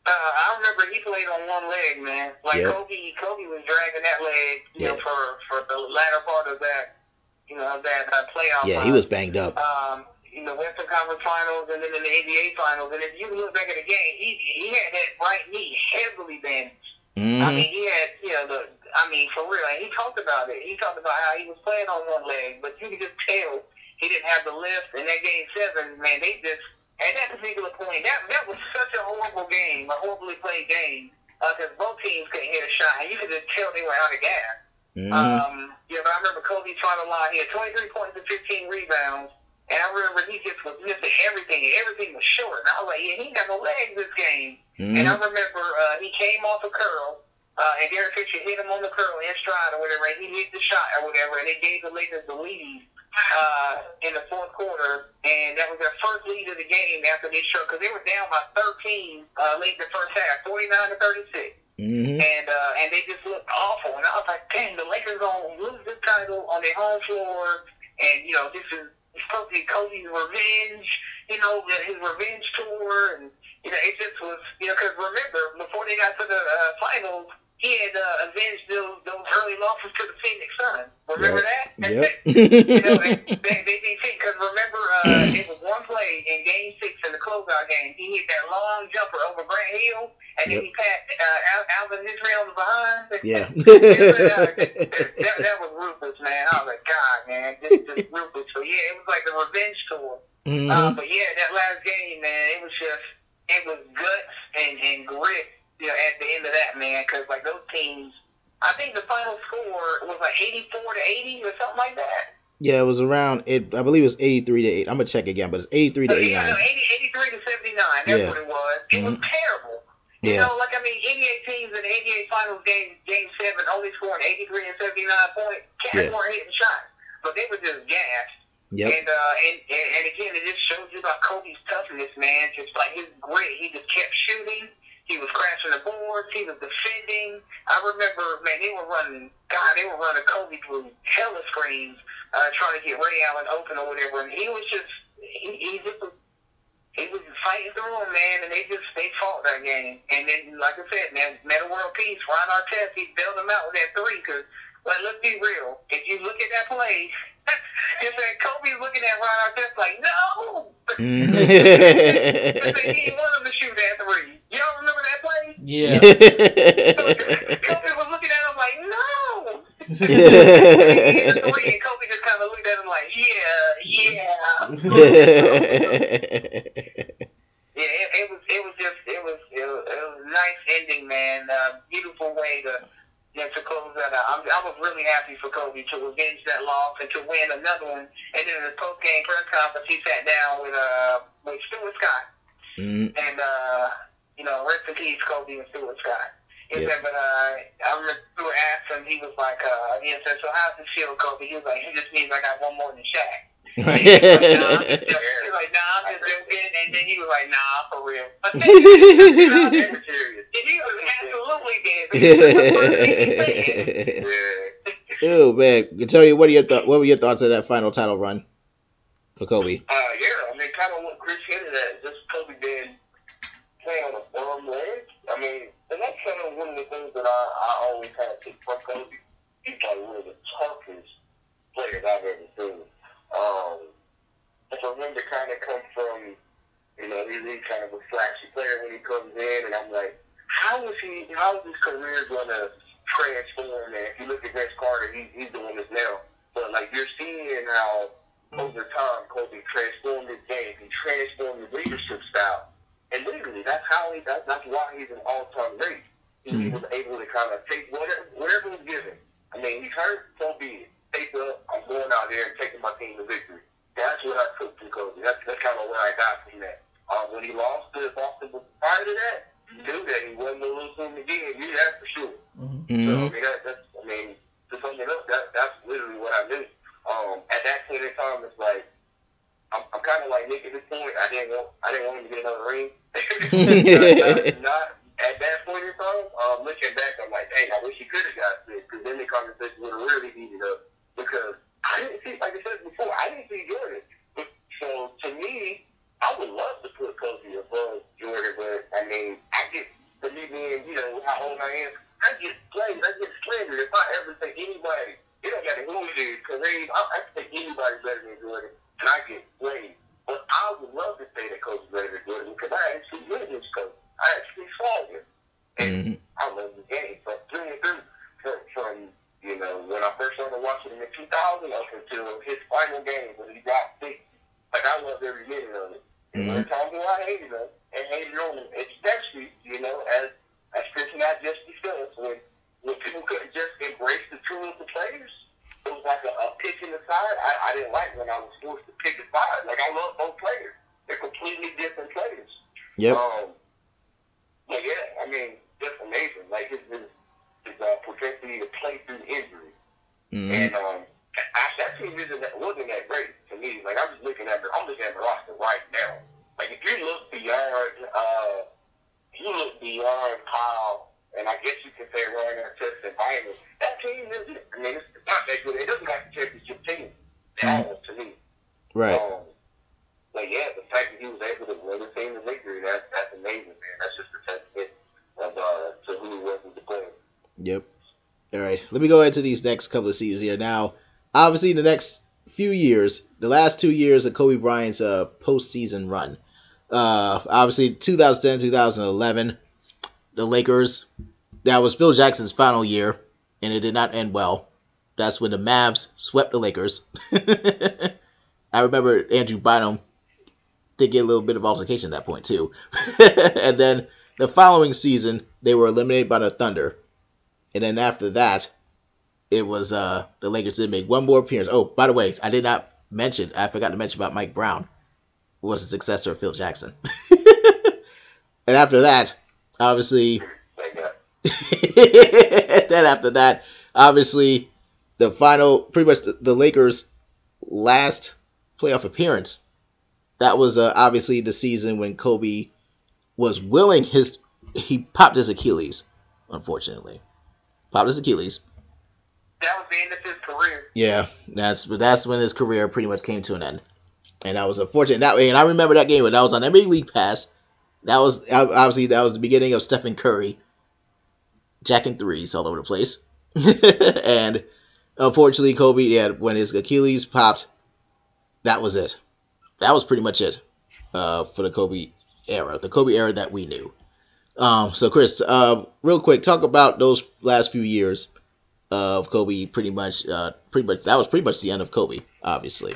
Uh, I remember he played on one leg, man. Like yep. Kobe, Kobe was dragging that leg, you yeah. know, for for the latter part of that, you know, that uh, playoff.
Yeah, run. he was banged up.
Um, in the Western Conference Finals and then in the NBA Finals, and if you look back at the game, he he had that right knee heavily bandaged. Mm-hmm. I mean, he had, you know, the, I mean, for real, and he talked about it. He talked about how he was playing on one leg, but you could just tell he didn't have the lift. In that game seven, man, they just at that particular point, that that was such a horrible game, a horribly played game, because uh, both teams couldn't hit a shot, and you could just tell they were out of gas. Mm-hmm. Um, yeah, but I remember Kobe trying to line. He had 23 points and 15 rebounds, and I remember he just was missing everything. Everything was short, and I was like, yeah, he got no legs this game. Mm-hmm. And I remember uh, he came off a curl. Uh, and Derek Fisher hit him on the curl in stride or whatever, and he hit the shot or whatever, and it gave the Lakers the lead uh, in the fourth quarter, and that was their first lead of the game after they showed because they were down by 13 uh, late in the first half, 49 to 36. Mm-hmm. And uh, and they just looked awful, and I was like, "Dang, the Lakers gonna lose this title on their home floor." And you know, this is supposed to be Kobe's revenge, you know, his revenge tour, and you know, it just was, you know, because remember before they got to the uh, finals, had uh, avenged those, those early losses to the Phoenix Suns. Remember yep. that? Yep. you know, they, they, they because remember uh, it was one play in Game Six in the closeout game. He hit that long jumper over Grant Hill, and yep. then he passed uh, Alvin Israel behind.
Yeah.
that, that, was ruthless, man. I was like, God, man, this is ruthless. So yeah, it was like a revenge tour. Mm-hmm. Uh, but yeah, that last game, man, it was just it was guts and, and grit you know, at the end of that, man, because like those teams, I think the final score was like 84 to 80 or something like that.
Yeah, it was around. It I believe it was 83 to 8. I'm gonna check again, but it's 83 to 89.
Yeah, no, 80, 83 to 79. That's yeah. what it was. It mm-hmm. was terrible. You yeah. know, like I mean, 88 teams in the 88 finals game, game seven, only scoring 83 and 79 points. Cats yeah. weren't hitting shots, but they were just gassed. Yep. And, uh, and, and and again, it just shows you about Kobe's toughness, man. Just like his grit, he just kept shooting. He was crashing the boards. He was defending. I remember, man, they were running. God, they were running Kobe through hella screens, uh, trying to get Ray Allen open or whatever. And he was just, he, he just was, he was fighting through them, man. And they just, they fought that game. And then, like I said, man, Metta World Peace, Ron Artest, he bailed them out with that three. Cause, like, let's be real. If you look at that play, just like Kobe's looking at Ron Artest like, no. Mm-hmm. he didn't want him to shoot that three. Y'all remember that?
Yeah.
Kobe was looking at him like, no. and Kobe just kind of looked at him like, yeah, yeah. yeah, it, it was, it was just, it was, it was, it was a nice ending, man. Uh, beautiful way to, you know, to close that out. I'm, I was really happy for Kobe to avenge that loss and to win another one. And then in the post game press conference, he sat down with uh with Stuart Scott, mm-hmm. and uh you know, rest in peace, Kobe and Stuart Scott. He yeah. said, but uh, I remember Stuart asked him, he was like, uh, he said, so how's it feel, Kobe? He was like, he just means I got one more than Shaq. he was like, nah, I'm just joking. He was like, nah, I'm just joking. And then he was like, nah, for real. But then he was serious. And he was absolutely dead.
yeah. Oh man, Tony, what are your th- what were your thoughts of that final title run for Kobe?
Uh, yeah, I mean, kind of what Chris hinted at. Just Kobe being playing on a firm leg. I mean, and that's kind of one of the things that I, I always kind of take from Kobe. He's like one of the toughest players I've ever seen. Um, and for him to kind of come from, you know, he's, he's kind of a flashy player when he comes in, and I'm like, how is he? How is his career to transform? And if you look at Vince Carter, he, he's doing this now. But like you're seeing how over time Kobe transformed his game. He transformed his leadership style. And literally, that's how he. That, that's why he's an all-time great. He, mm-hmm. was able to kind of take whatever, whatever was given. I mean, he's hurt, so be it. Take the, I'm going out there and taking my team to victory. That's what I took from Kobe. That's, that's kind of what I got from that. Uh, when he lost to Boston, prior to that, you knew that he wasn't going to lose him again. You that's for sure. Mm-hmm. So I mean, that, that's I mean, to sum it up, that, that's literally what I knew. Um, at that point in time, it's like I'm, I'm kind of like Nick at this point. I didn't want I didn't want him to get another ring not, not, at that point in
time,
um, looking back, I'm like, dang, I wish he could have got. Me
go into these next couple of seasons here. Now, obviously, the next few years, the last two years of Kobe Bryant's uh, postseason run, uh, obviously 2010, 2011, the Lakers. That was Phil Jackson's final year, and it did not end well. That's when the Mavs swept the Lakers. I remember Andrew Bynum did get a little bit of altercation at that point too. and then the following season, they were eliminated by the Thunder. And then after that, it was uh the Lakers did make one more appearance. Oh, by the way, I did not mention, I forgot to mention about Mike Brown, was the successor of Phil Jackson. and after that, obviously. then after that, obviously, the final, pretty much the, the Lakers' last playoff appearance. That was uh, obviously the season when Kobe was willing his he popped his Achilles, unfortunately, popped his Achilles.
That was the end of his career.
Yeah, that's that's when his career pretty much came to an end, and that was unfortunate that. And I remember that game when that was on NBA League Pass. That was obviously that was the beginning of Stephen Curry jacking threes all over the place, and unfortunately, Kobe, yeah, when his Achilles popped, that was it. That was pretty much it uh, for the Kobe era, the Kobe era that we knew. Um, so, Chris, uh, real quick, talk about those last few years of Kobe. Pretty much, uh, pretty much that was pretty much the end of Kobe, obviously.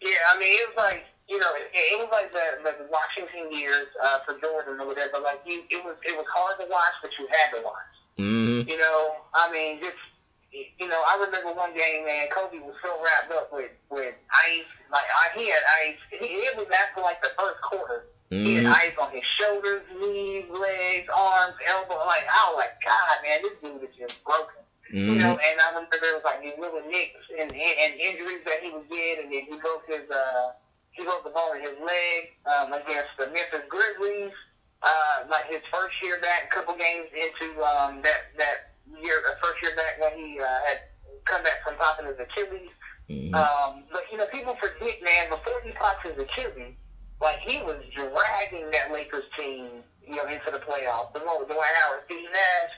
Yeah, I mean, it was like you know, it, it was like the, the Washington years uh, for Jordan or whatever. Like you, it was it was hard to watch, but you had to watch.
Mm-hmm.
You know, I mean, just you know, I remember one game, man. Kobe was so wrapped up with with ice, like I he had ice. He, it was after like the first quarter. Mm-hmm. He had mm-hmm. ice on his shoulders, knees, legs, arms, elbow. Like I was like, God, man, this dude is just broken. Mm-hmm. You know, and I remember there was like these little nicks and, and injuries that he was getting, and then he broke his uh he broke the bone in his leg um, against the Memphis Grizzlies. Uh, like his first year back, a couple games into um, that that year, the first year back when he uh, had come back from popping his Achilles. Mm-hmm. Um, but you know, people forget, man, before he popped his Achilles, like he was dragging that Lakers team, you know, into the playoffs. The one with Dwight Howard, Steve Nash.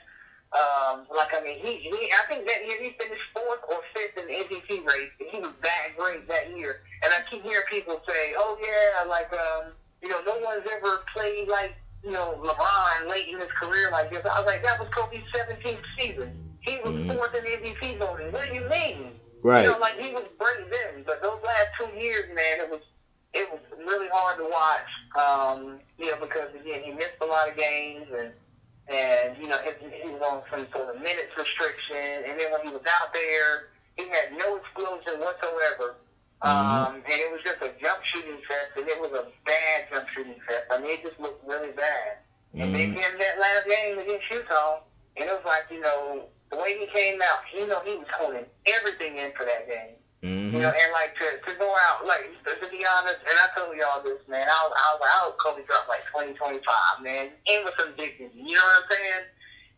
Um, like I mean, he, he I think that year he finished fourth or fifth in the MVP race. He was that great that year. And I keep hearing people say, "Oh yeah, like um, you know, no one's ever played like you know LeBron late in his career like this." I was like, that was Kobe's 17th season. He was mm-hmm. fourth in the MVP voting. What do you mean?
Right.
You know, like he was great then, but those last two years, man, it was it was really hard to watch. Um, you know, because again, he missed a lot of games and and you know he was on some sort of minutes restriction, and then when he was out there, he had no explosion whatsoever. Mm-hmm. Um, and it was just a jump shooting fest, and it was a bad jump shooting fest. I mean, it just looked really bad. Mm-hmm. And then in that last game against Utah, and it was like, you know, the way he came out, you know, he was holding everything in for that game. Mm-hmm. You know, and like to to go out, like to, to be honest, and I told y'all this, man. I was I was I hope Kobe dropped like twenty twenty five, man, and with some dignity. You know what I'm saying?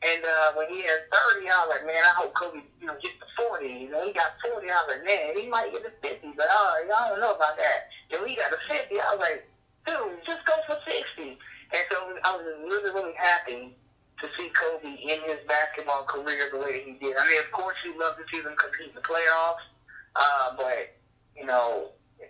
And uh, when he had thirty, I was like, man, I hope Kobe, you know, gets to forty. You know, he got forty. I was like, man, he might get to fifty, but uh, I don't know about that. When he got to fifty, I was like, dude, just go for sixty. And so I was really really happy
to see Kobe in his basketball career the way he did. I mean, of course, you'd love to see them compete in the playoffs, uh, but you know, it,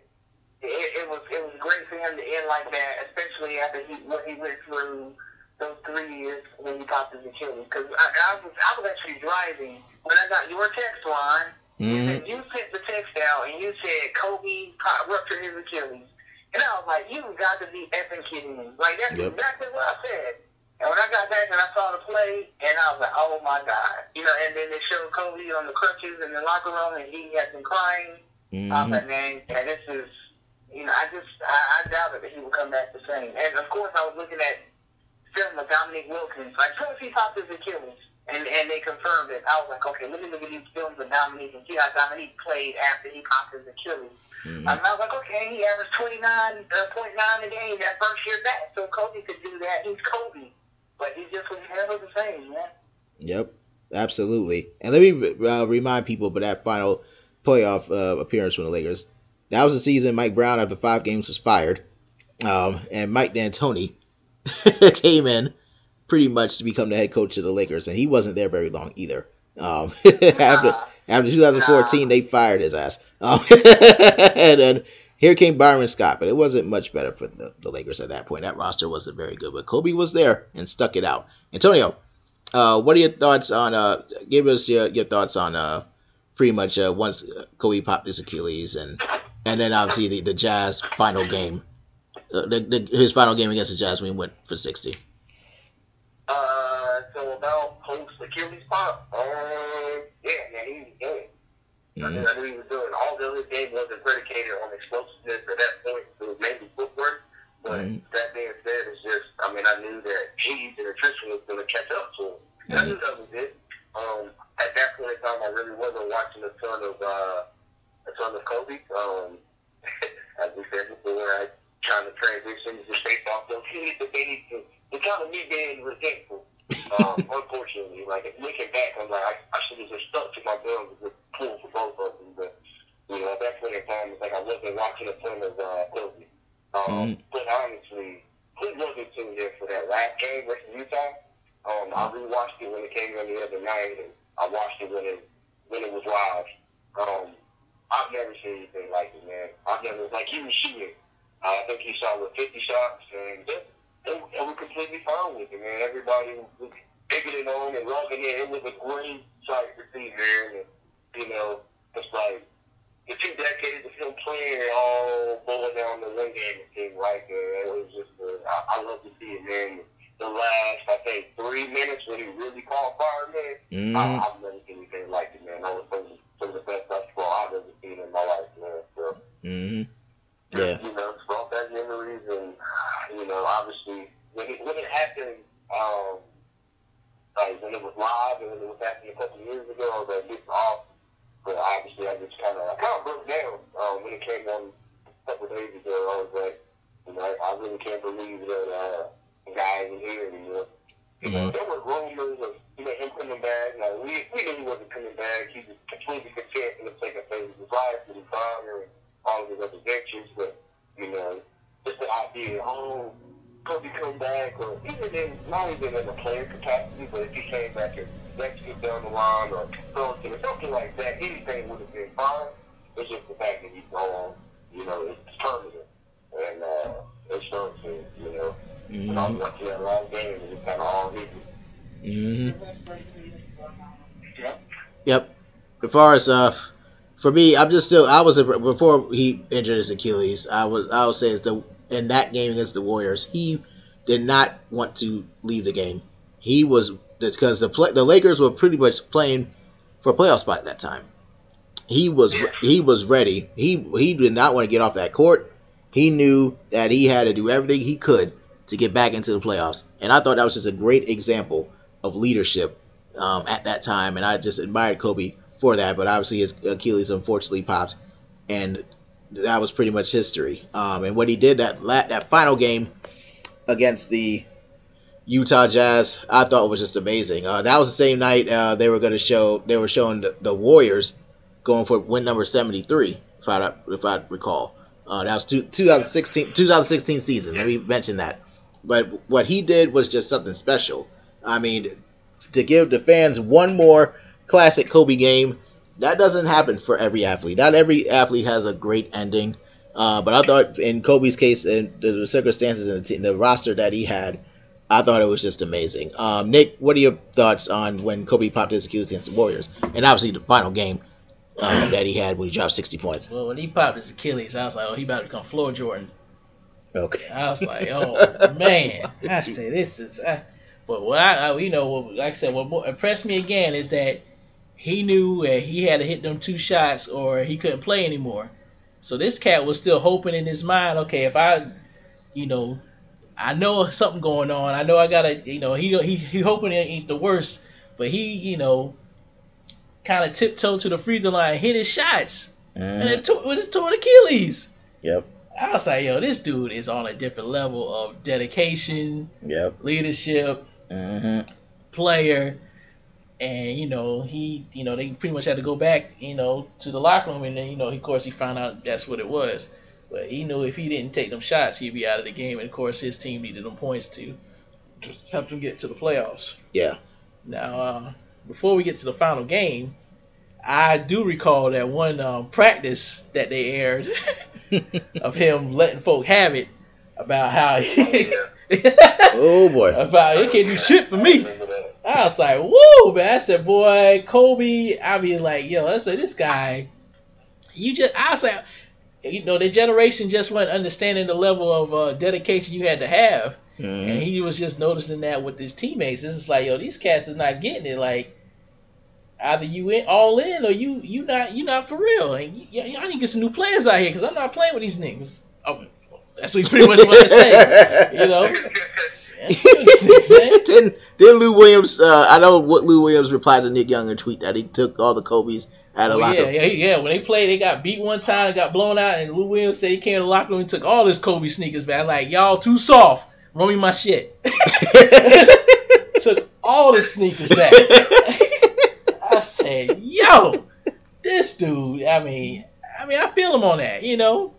it was it was great for him to end like that, especially after he what he went through those three years when he popped his Achilles. Because I, I was I was actually driving when I got your text line. Mm-hmm. You sent the text out and you said Kobe ruptured his Achilles. And I was like, you got to be effing kidding me. Like, that's yep. exactly what I said. And when I got back and I saw the play, and I was like, oh my God. You know, and then they showed Kobe on the crutches in the locker room, and he had been crying. Mm-hmm. I was like, man, yeah, this is, you know, I just, I, I doubted that he would come back the same. And of course, I was looking at film of Dominique Wilkins. Like, soon as he popped his Achilles, and, and they confirmed it, I was like, okay, let me look at these films of Dominique and see how Dominique played after he popped his Achilles. Mm-hmm. Um, I was like, okay, he averaged 29.9 uh, a game that first year back, so Kobe could do that. He's Kobe. But he just was never the same, man.
Yep, absolutely. And let me uh, remind people about that final playoff uh, appearance from the Lakers. That was the season Mike Brown, after five games, was fired. Um, and Mike D'Antoni came in pretty much to become the head coach of the Lakers, and he wasn't there very long either. Um, after after 2014, they fired his ass. Um, and then here came Byron Scott, but it wasn't much better for the, the, Lakers at that point. That roster wasn't very good, but Kobe was there and stuck it out. Antonio, uh, what are your thoughts on? Uh, give us your, your thoughts on uh, pretty much uh, once Kobe popped his Achilles, and and then obviously the, the Jazz final game, uh, the, the, his final game against the Jazz he went for sixty.
Uh, so about post Achilles pop, uh, yeah, man, he was good. Mm-hmm. I, knew, I knew he was doing all the other game wasn't predicated on explosiveness at that point. It was mainly footwork. But mm-hmm. that being said, it's just, I mean, I knew that age and attrition was going to catch up to him. Mm-hmm. I knew that was it. Um, at that point in time, I really wasn't watching a ton of uh, a ton of Kobe. Um, as we said before, I trying to transition just based off those things that they need to. It's kind of me being resentful. Um, unfortunately, like looking back, I'm like, I, I should have just stuck to my guns and just pulled for both of them. But you know, at that point in time, it's like I wasn't watching a ton of uh, Kobe. Um, mm-hmm. But honestly, who wasn't tuned in for that last game versus Utah? Um, I rewatched it when it came on the other night, and I watched it when it when it was live. Um, I've never seen anything like it, man. I've never like he was shooting. Uh, I think he shot with 50 shots, and they, they, they were completely fine with it, man. Everybody was taking it on and loving it. It was a great sight to see, man. And, you know, it's like the two decades of him playing it all boiling down to one game. It seemed like uh, it was just. Uh, I, I love to see it, man. The last, I think, three minutes when he really caught fire, man. Mm-hmm. I, I've never seen anything like it, man. That was some, some of the best basketball I've ever seen in my life, man. So,
mm-hmm. Yeah.
You know, it's brought back memories, and you know, obviously, when it when it happened, um, like when it was live and when it was happening a couple of years ago, I was like, it's awesome. But obviously, I just kind of, I kind of broke down um, when it came on a couple of days ago. I was like, you know, I really can't believe that uh, the guy isn't here anymore. You know, mm-hmm. there were rumors of you know him coming back. Now we we knew he wasn't coming back. He was completely content in the second phase of his life with his father and all of his other ventures. But you know, just the idea, oh, could he come back, or even in not even in a player capacity, but if he came back and next down the line or something, something like that, anything would have been fine. It's just the fact that he's gone, you know, it's permanent. And uh, it's starting to, you know, mm-hmm. and I was watching that last game and it's kind of all hit
Mm-hmm. Yep. Yep. As far as uh, for me, I'm just still. I was before he injured his Achilles. I was. I would say is the in that game against the Warriors, he did not want to leave the game. He was because the play, the Lakers were pretty much playing for a playoff spot at that time. He was he was ready. He he did not want to get off that court. He knew that he had to do everything he could to get back into the playoffs. And I thought that was just a great example of leadership um, at that time. And I just admired Kobe for that. But obviously his Achilles unfortunately popped, and that was pretty much history. Um, and what he did that that final game against the Utah Jazz, I thought was just amazing. Uh, that was the same night uh, they were going to show they were showing the, the, Warriors going for win number seventy three, if I if I recall. Uh, that was two, 2016 2016 season. Let me mention that. But what he did was just something special. I mean, to give the fans one more classic Kobe game, that doesn't happen for every athlete. Not every athlete has a great ending. Uh, but I thought in Kobe's case and the circumstances and the, the, roster that he had, I thought it was just amazing. Um, Nick, what are your thoughts on when Kobe popped his Achilles against the Warriors, and obviously the final game um, that he had when he dropped sixty points?
Well, when he popped his Achilles, I was like, oh, he about to become floor Jordan.
Okay.
I was like, oh man, I said this is. Uh, but what I, I, you know, like I said, what impressed me again is that he knew that he had to hit them two shots or he couldn't play anymore. So this cat was still hoping in his mind, okay, if I, you know, I know something going on. I know I gotta, you know, he he he hoping it ain't the worst, but he, you know, kind of tiptoed to the free throw line, hit his shots, mm-hmm. and it tore, with his torn Achilles.
Yep.
I was like, yo, this dude is on a different level of dedication,
yep,
leadership,
mm-hmm.
player, and you know he, you know, they pretty much had to go back, you know, to the locker room, and then you know, of course, he found out that's what it was. But he knew if he didn't take them shots, he'd be out of the game, and of course, his team needed them points to help them get to the playoffs.
Yeah.
Now, uh, before we get to the final game, I do recall that one um, practice that they aired of him letting folk have it about how he,
oh boy
about he can't do shit for me. I was like, whoa, man. I said, boy, Kobe. I mean, like, yo, I said, this guy, you just, I said, you know, the generation just wasn't understanding the level of uh, dedication you had to have. Mm-hmm. And he was just noticing that with his teammates. It's just like, yo, these cats is not getting it. Like, either you in all in or you you not you not for real. And y- y'all need to get some new players out here because I'm not playing with these niggas. Oh, that's what he pretty much wanted to say. You know.
didn't, didn't Lou Williams? Uh, I know what Lou Williams replied to Nick Young in tweet that he took all the Kobe's out of
oh,
locker.
Yeah, yeah, yeah. When they played, they got beat one time, and got blown out, and Lou Williams said he came to the locker room and took all his Kobe sneakers back. Like y'all too soft. Run me my shit. took all the sneakers back I said, "Yo, this dude. I mean, I mean, I feel him on that. You know,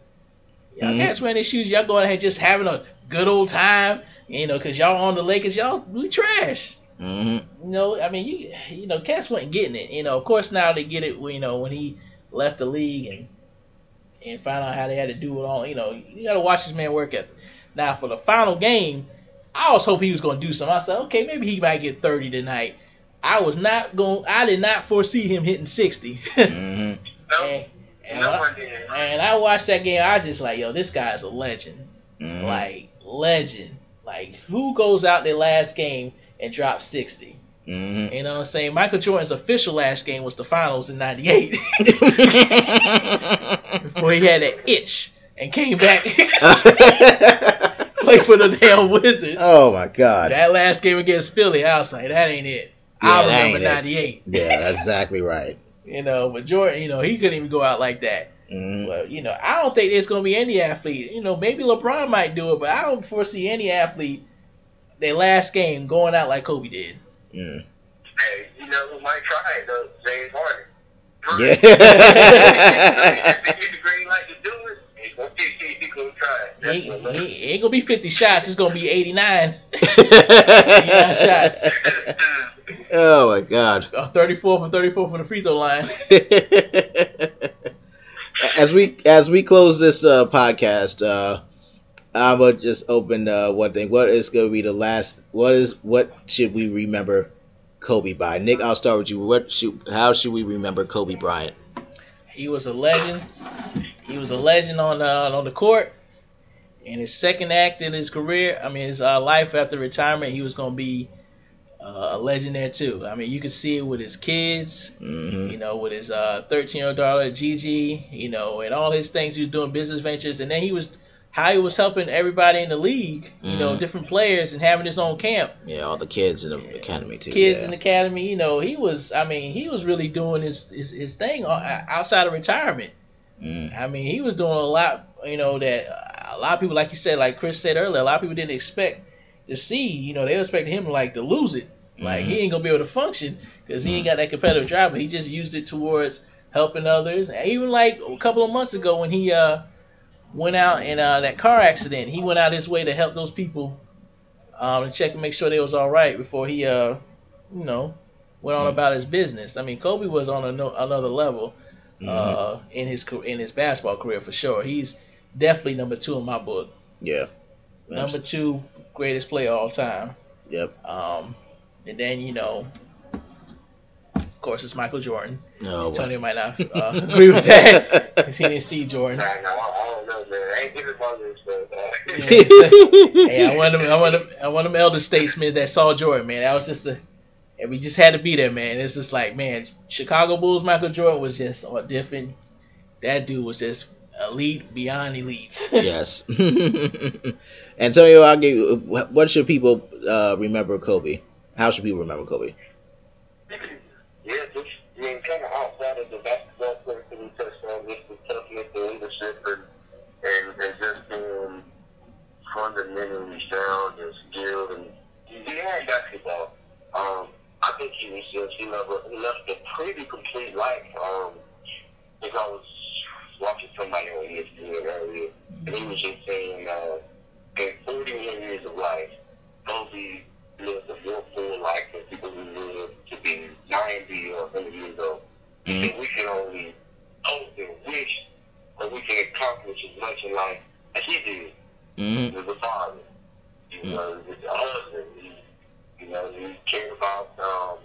y'all mm-hmm. cats wearing these shoes. Y'all going ahead just having a good old time. You know, cause y'all on the Lakers. Y'all we trash.
Mm-hmm.
You know, I mean, you you know, cats wasn't getting it. You know, of course now they get it. You know, when he left the league and and found out how they had to do it all. You know, you got to watch this man work ethic. Now for the final game, I was hoping he was going to do something. I said, okay, maybe he might get 30 tonight. I was not going. I did not foresee him hitting 60.
mm-hmm.
and, and, I, and, I, watched that game. I was just like, yo, this guy's a legend. Mm-hmm. Like legend. Like who goes out their last game and drops 60?
Mm-hmm.
You know what I'm saying? Michael Jordan's official last game was the finals in '98. Before he had an itch and came back. Play for the damn Wizards.
Oh my god.
That last game against Philly, I was like, that ain't it. Yeah, I remember '98.
Yeah, that's exactly right.
You know, but Jordan, you know, he couldn't even go out like that.
Mm-hmm.
But you know, I don't think there's gonna be any athlete. You know, maybe LeBron might do it, but I don't foresee any athlete their last game going out like Kobe did.
Mm.
Hey, you know who might try it though? James Harden.
Yeah.
He, gonna he, ain't gonna be 50 shots. It's gonna be 89. 89 shots.
Oh my god.
34 from 34 from the free throw line.
as we as we close this uh, podcast, uh, I'm gonna just open uh, one thing. What is gonna be the last? What is what should we remember Kobe by? Nick, I'll start with you. What should how should we remember Kobe Bryant?
He was a legend. He was a legend on uh, on the court. In his second act in his career, I mean his uh, life after retirement, he was gonna be uh, a legend there too. I mean, you can see it with his kids,
mm-hmm.
you know, with his 13 year old daughter Gigi, you know, and all his things. He was doing business ventures, and then he was how he was helping everybody in the league, you mm-hmm. know, different players and having his own camp.
Yeah, all the kids in the academy too.
Kids
yeah.
in the academy, you know, he was. I mean, he was really doing his his, his thing outside of retirement.
Mm.
I mean, he was doing a lot, you know, that a lot of people, like you said, like Chris said earlier, a lot of people didn't expect to see. You know, they expected him like to lose it. Like mm-hmm. he ain't gonna be able to function because he ain't got that competitive drive. But he just used it towards helping others. And even like a couple of months ago when he uh went out in uh, that car accident, he went out his way to help those people um, and check and make sure they was all right before he, uh, you know, went on mm-hmm. about his business. I mean, Kobe was on a no, another level uh, mm-hmm. in his in his basketball career for sure. He's definitely number two in my book.
Yeah.
Number two greatest player all time.
Yep.
Um, and then you know, of course, it's Michael Jordan.
No.
Tony might not uh, agree with that because he didn't see Jordan.
Nah, no, I don't know, man. I ain't giving mothers, but. Uh...
yeah, hey, I want them. I want them. I want them elder statesmen that saw Jordan, man. That was just a. And we just had to be there, man. It's just like, man, Chicago Bulls Michael Jordan was just a different. That dude was just elite beyond elite.
yes. Antonio, I'll give you. What should people uh, remember Kobe? How should people remember Kobe?
Yeah, just being kind of outside of the basketball player that we touched on, just the toughness, the leadership, and and, and just being fundamentally sound and skilled, and he had basketball. Um, I think he was just he left a, he left a pretty complete life. Um, if I was watching somebody on ESPN earlier, and he was just saying. Uh, in 41 years of life, Kobe lived a more full life than people who live to be 90 or 100 years old. Mm-hmm. So we can only hope and wish that we can accomplish as much in life as he did. Mm-hmm. As a father, you mm-hmm. know, a husband, he, you know, he cared about um,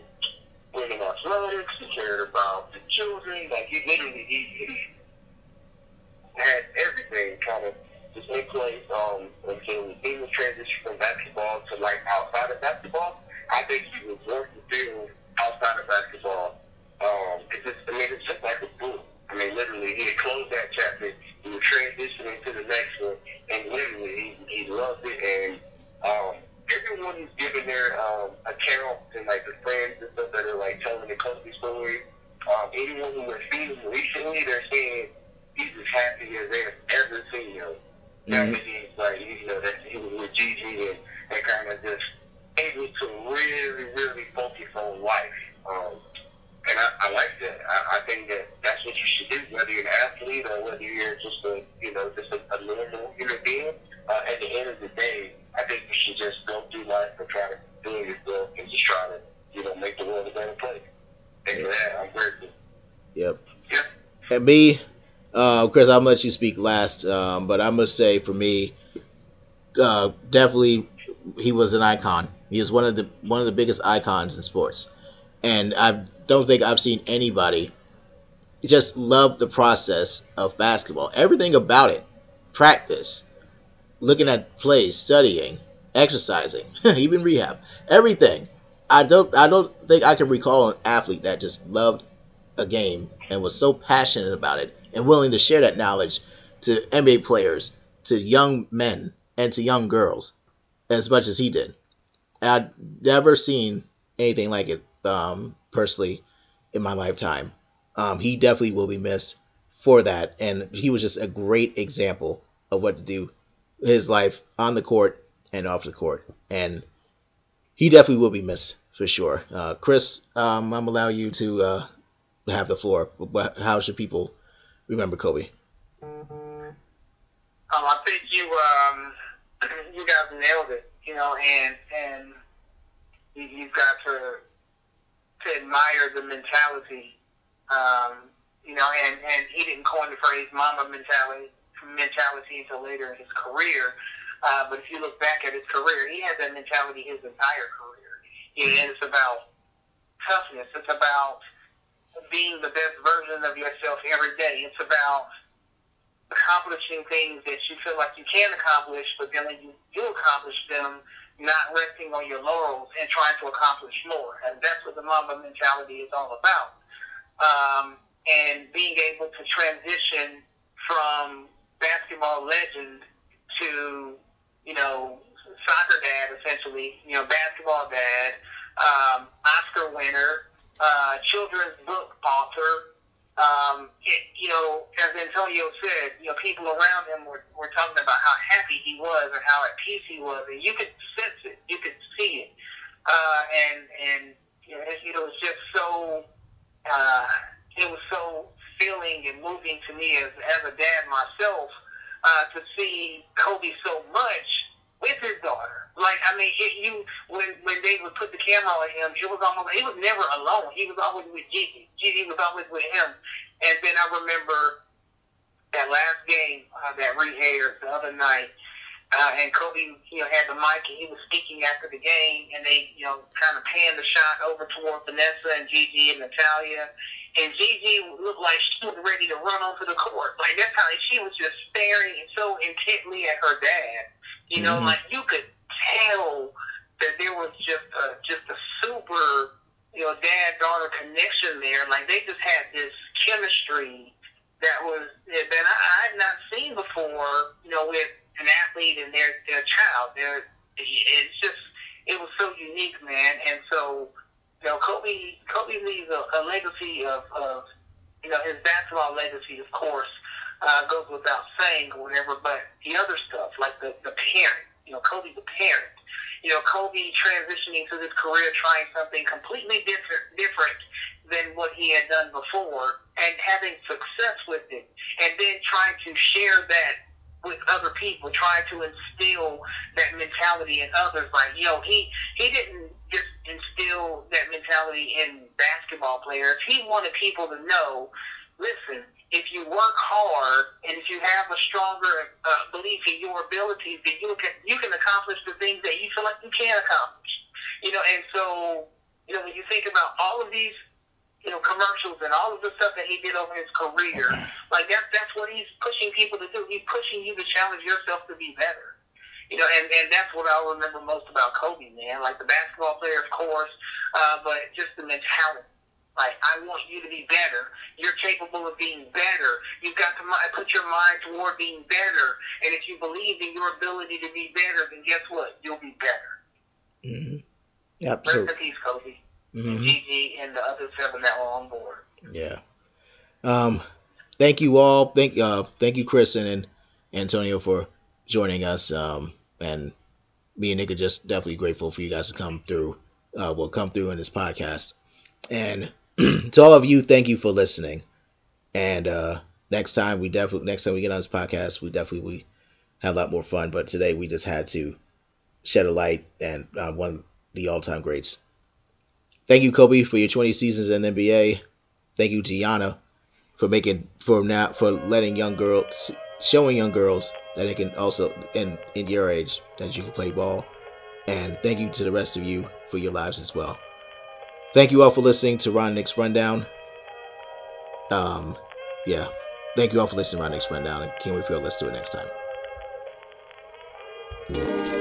women athletics. He cared about the children. Like he literally, he, he had everything kind of to take place um, until he was transitioned from basketball to like outside of basketball. I think he was more fulfilled outside of basketball. Um, it's just, I mean, it's just like a book. I mean, literally, he had closed that chapter. He was transitioning to the next one, and literally, he, he loved it. And um, everyone who's given their um, accounts and like the friends and stuff that are like telling the Kobe story, um, anyone who has seen him recently, they're saying he's as happy as they've ever seen him. Mm-hmm. That means like you know that he was with Gigi and, and kind of just able to really, really focus on life. Um, and I, I like that. I, I think that that's what you should do, whether you're an athlete or whether you're just a you know just a, a normal human being. Uh, at the end of the day, I think you should just go through life and try to do yourself and just try to you know make the world a better place. And for that, I'm grateful.
Yep. Yep. And me, uh, Chris, I'll let you speak last, um, but I must say for me, uh, definitely he was an icon. He was one of the one of the biggest icons in sports, and I don't think I've seen anybody just love the process of basketball. Everything about it, practice, looking at plays, studying, exercising, even rehab, everything. I don't I don't think I can recall an athlete that just loved a game and was so passionate about it and willing to share that knowledge to NBA players, to young men, and to young girls as much as he did. I'd never seen anything like it um, personally in my lifetime. Um, he definitely will be missed for that, and he was just a great example of what to do his life on the court and off the court, and he definitely will be missed for sure. Uh, Chris, um, I'm allow you to uh, have the floor. How should people remember Kobe?
Um, I think you um, you guys nailed it. You know, and and you, you've got to to admire the mentality. Um, you know, and and he didn't coin the phrase "Mamba mentality" mentality until later in his career. Uh, but if you look back at his career, he had that mentality his entire career. And it's about toughness. It's about being the best version of yourself every day. It's about accomplishing things that you feel like you can accomplish, but then when you do accomplish them, not resting on your laurels and trying to accomplish more. And that's what the Mamba mentality is all about. Um, and being able to transition from basketball legend to, you know, soccer dad, essentially, you know, basketball dad, um, Oscar winner, uh, children's book author. Um, it, you know, as Antonio said, you know, people around him were, were talking about how happy he was and how at peace he was, and you could sense it, you could see it, uh, and and you know, it, it was just so, uh, it was so feeling and moving to me as as a dad myself uh, to see Kobe so much with his daughter, Like I mean, it, you when when they would put the camera on him, it was almost he was never alone. He was always with Gigi. Gigi was always with him. And then I remember that last game uh, that re-aired the other night uh, and Kobe, you know, had the mic and he was speaking after the game, and they, you know, kind of panned the shot over toward Vanessa and Gigi and Natalia, and Gigi looked like she was ready to run onto the court. Like that's how she was just staring so intently at her dad. You know, mm-hmm. like you could tell that there was just a just a super, you know, dad daughter connection there. Like they just had this chemistry that was that I, I had not seen before. You know, with an athlete and their their child. They're, it's just it was so unique, man. And so you know, Kobe Kobe leaves a, a legacy of, of you know his basketball legacy, of course, uh, goes without saying or whatever. But the other stuff, like the the parent, you know, Kobe the parent. You know, Kobe transitioning to this career, trying something completely different, different than what he had done before, and having success with it, and then trying to share that with other people, trying to instill that mentality in others. Like, you know, he he didn't just instill that mentality in basketball players. He wanted people to know, listen, if you work hard and if you have a stronger uh, belief in your abilities, that you can you can accomplish the things that you feel like you can accomplish. You know, and so you know when you think about all of these you know, commercials and all of the stuff that he did over his career. Like that's that's what he's pushing people to do. He's pushing you to challenge yourself to be better. You know, and, and that's what I'll remember most about Kobe, man. Like the basketball player, of course, uh, but just the mentality. Like, I want you to be better. You're capable of being better. You've got to put your mind toward being better. And if you believe in your ability to be better, then guess what? You'll be better.
Mm-hmm. Absolutely.
Rest in peace, Kobe mm-hmm. Gigi and the other seven that were on board.
Yeah. Um, thank you all. Thank uh, thank you, Chris and Antonio for joining us. Um, and me and Nick are just definitely grateful for you guys to come through. Uh, will come through in this podcast. And to all of you, thank you for listening. And uh, next time we definitely next time we get on this podcast, we definitely we have a lot more fun. But today we just had to shed a light and uh, one of the all time greats Thank you, Kobe, for your 20 seasons in NBA. Thank you, Gianna, for making for now for letting young girls showing young girls that they can also in in your age that you can play ball. And thank you to the rest of you for your lives as well. Thank you all for listening to Ron Nick's Rundown. Um, yeah. Thank you all for listening to Ron Nick's Rundown, and can't wait for you to listen to it next time.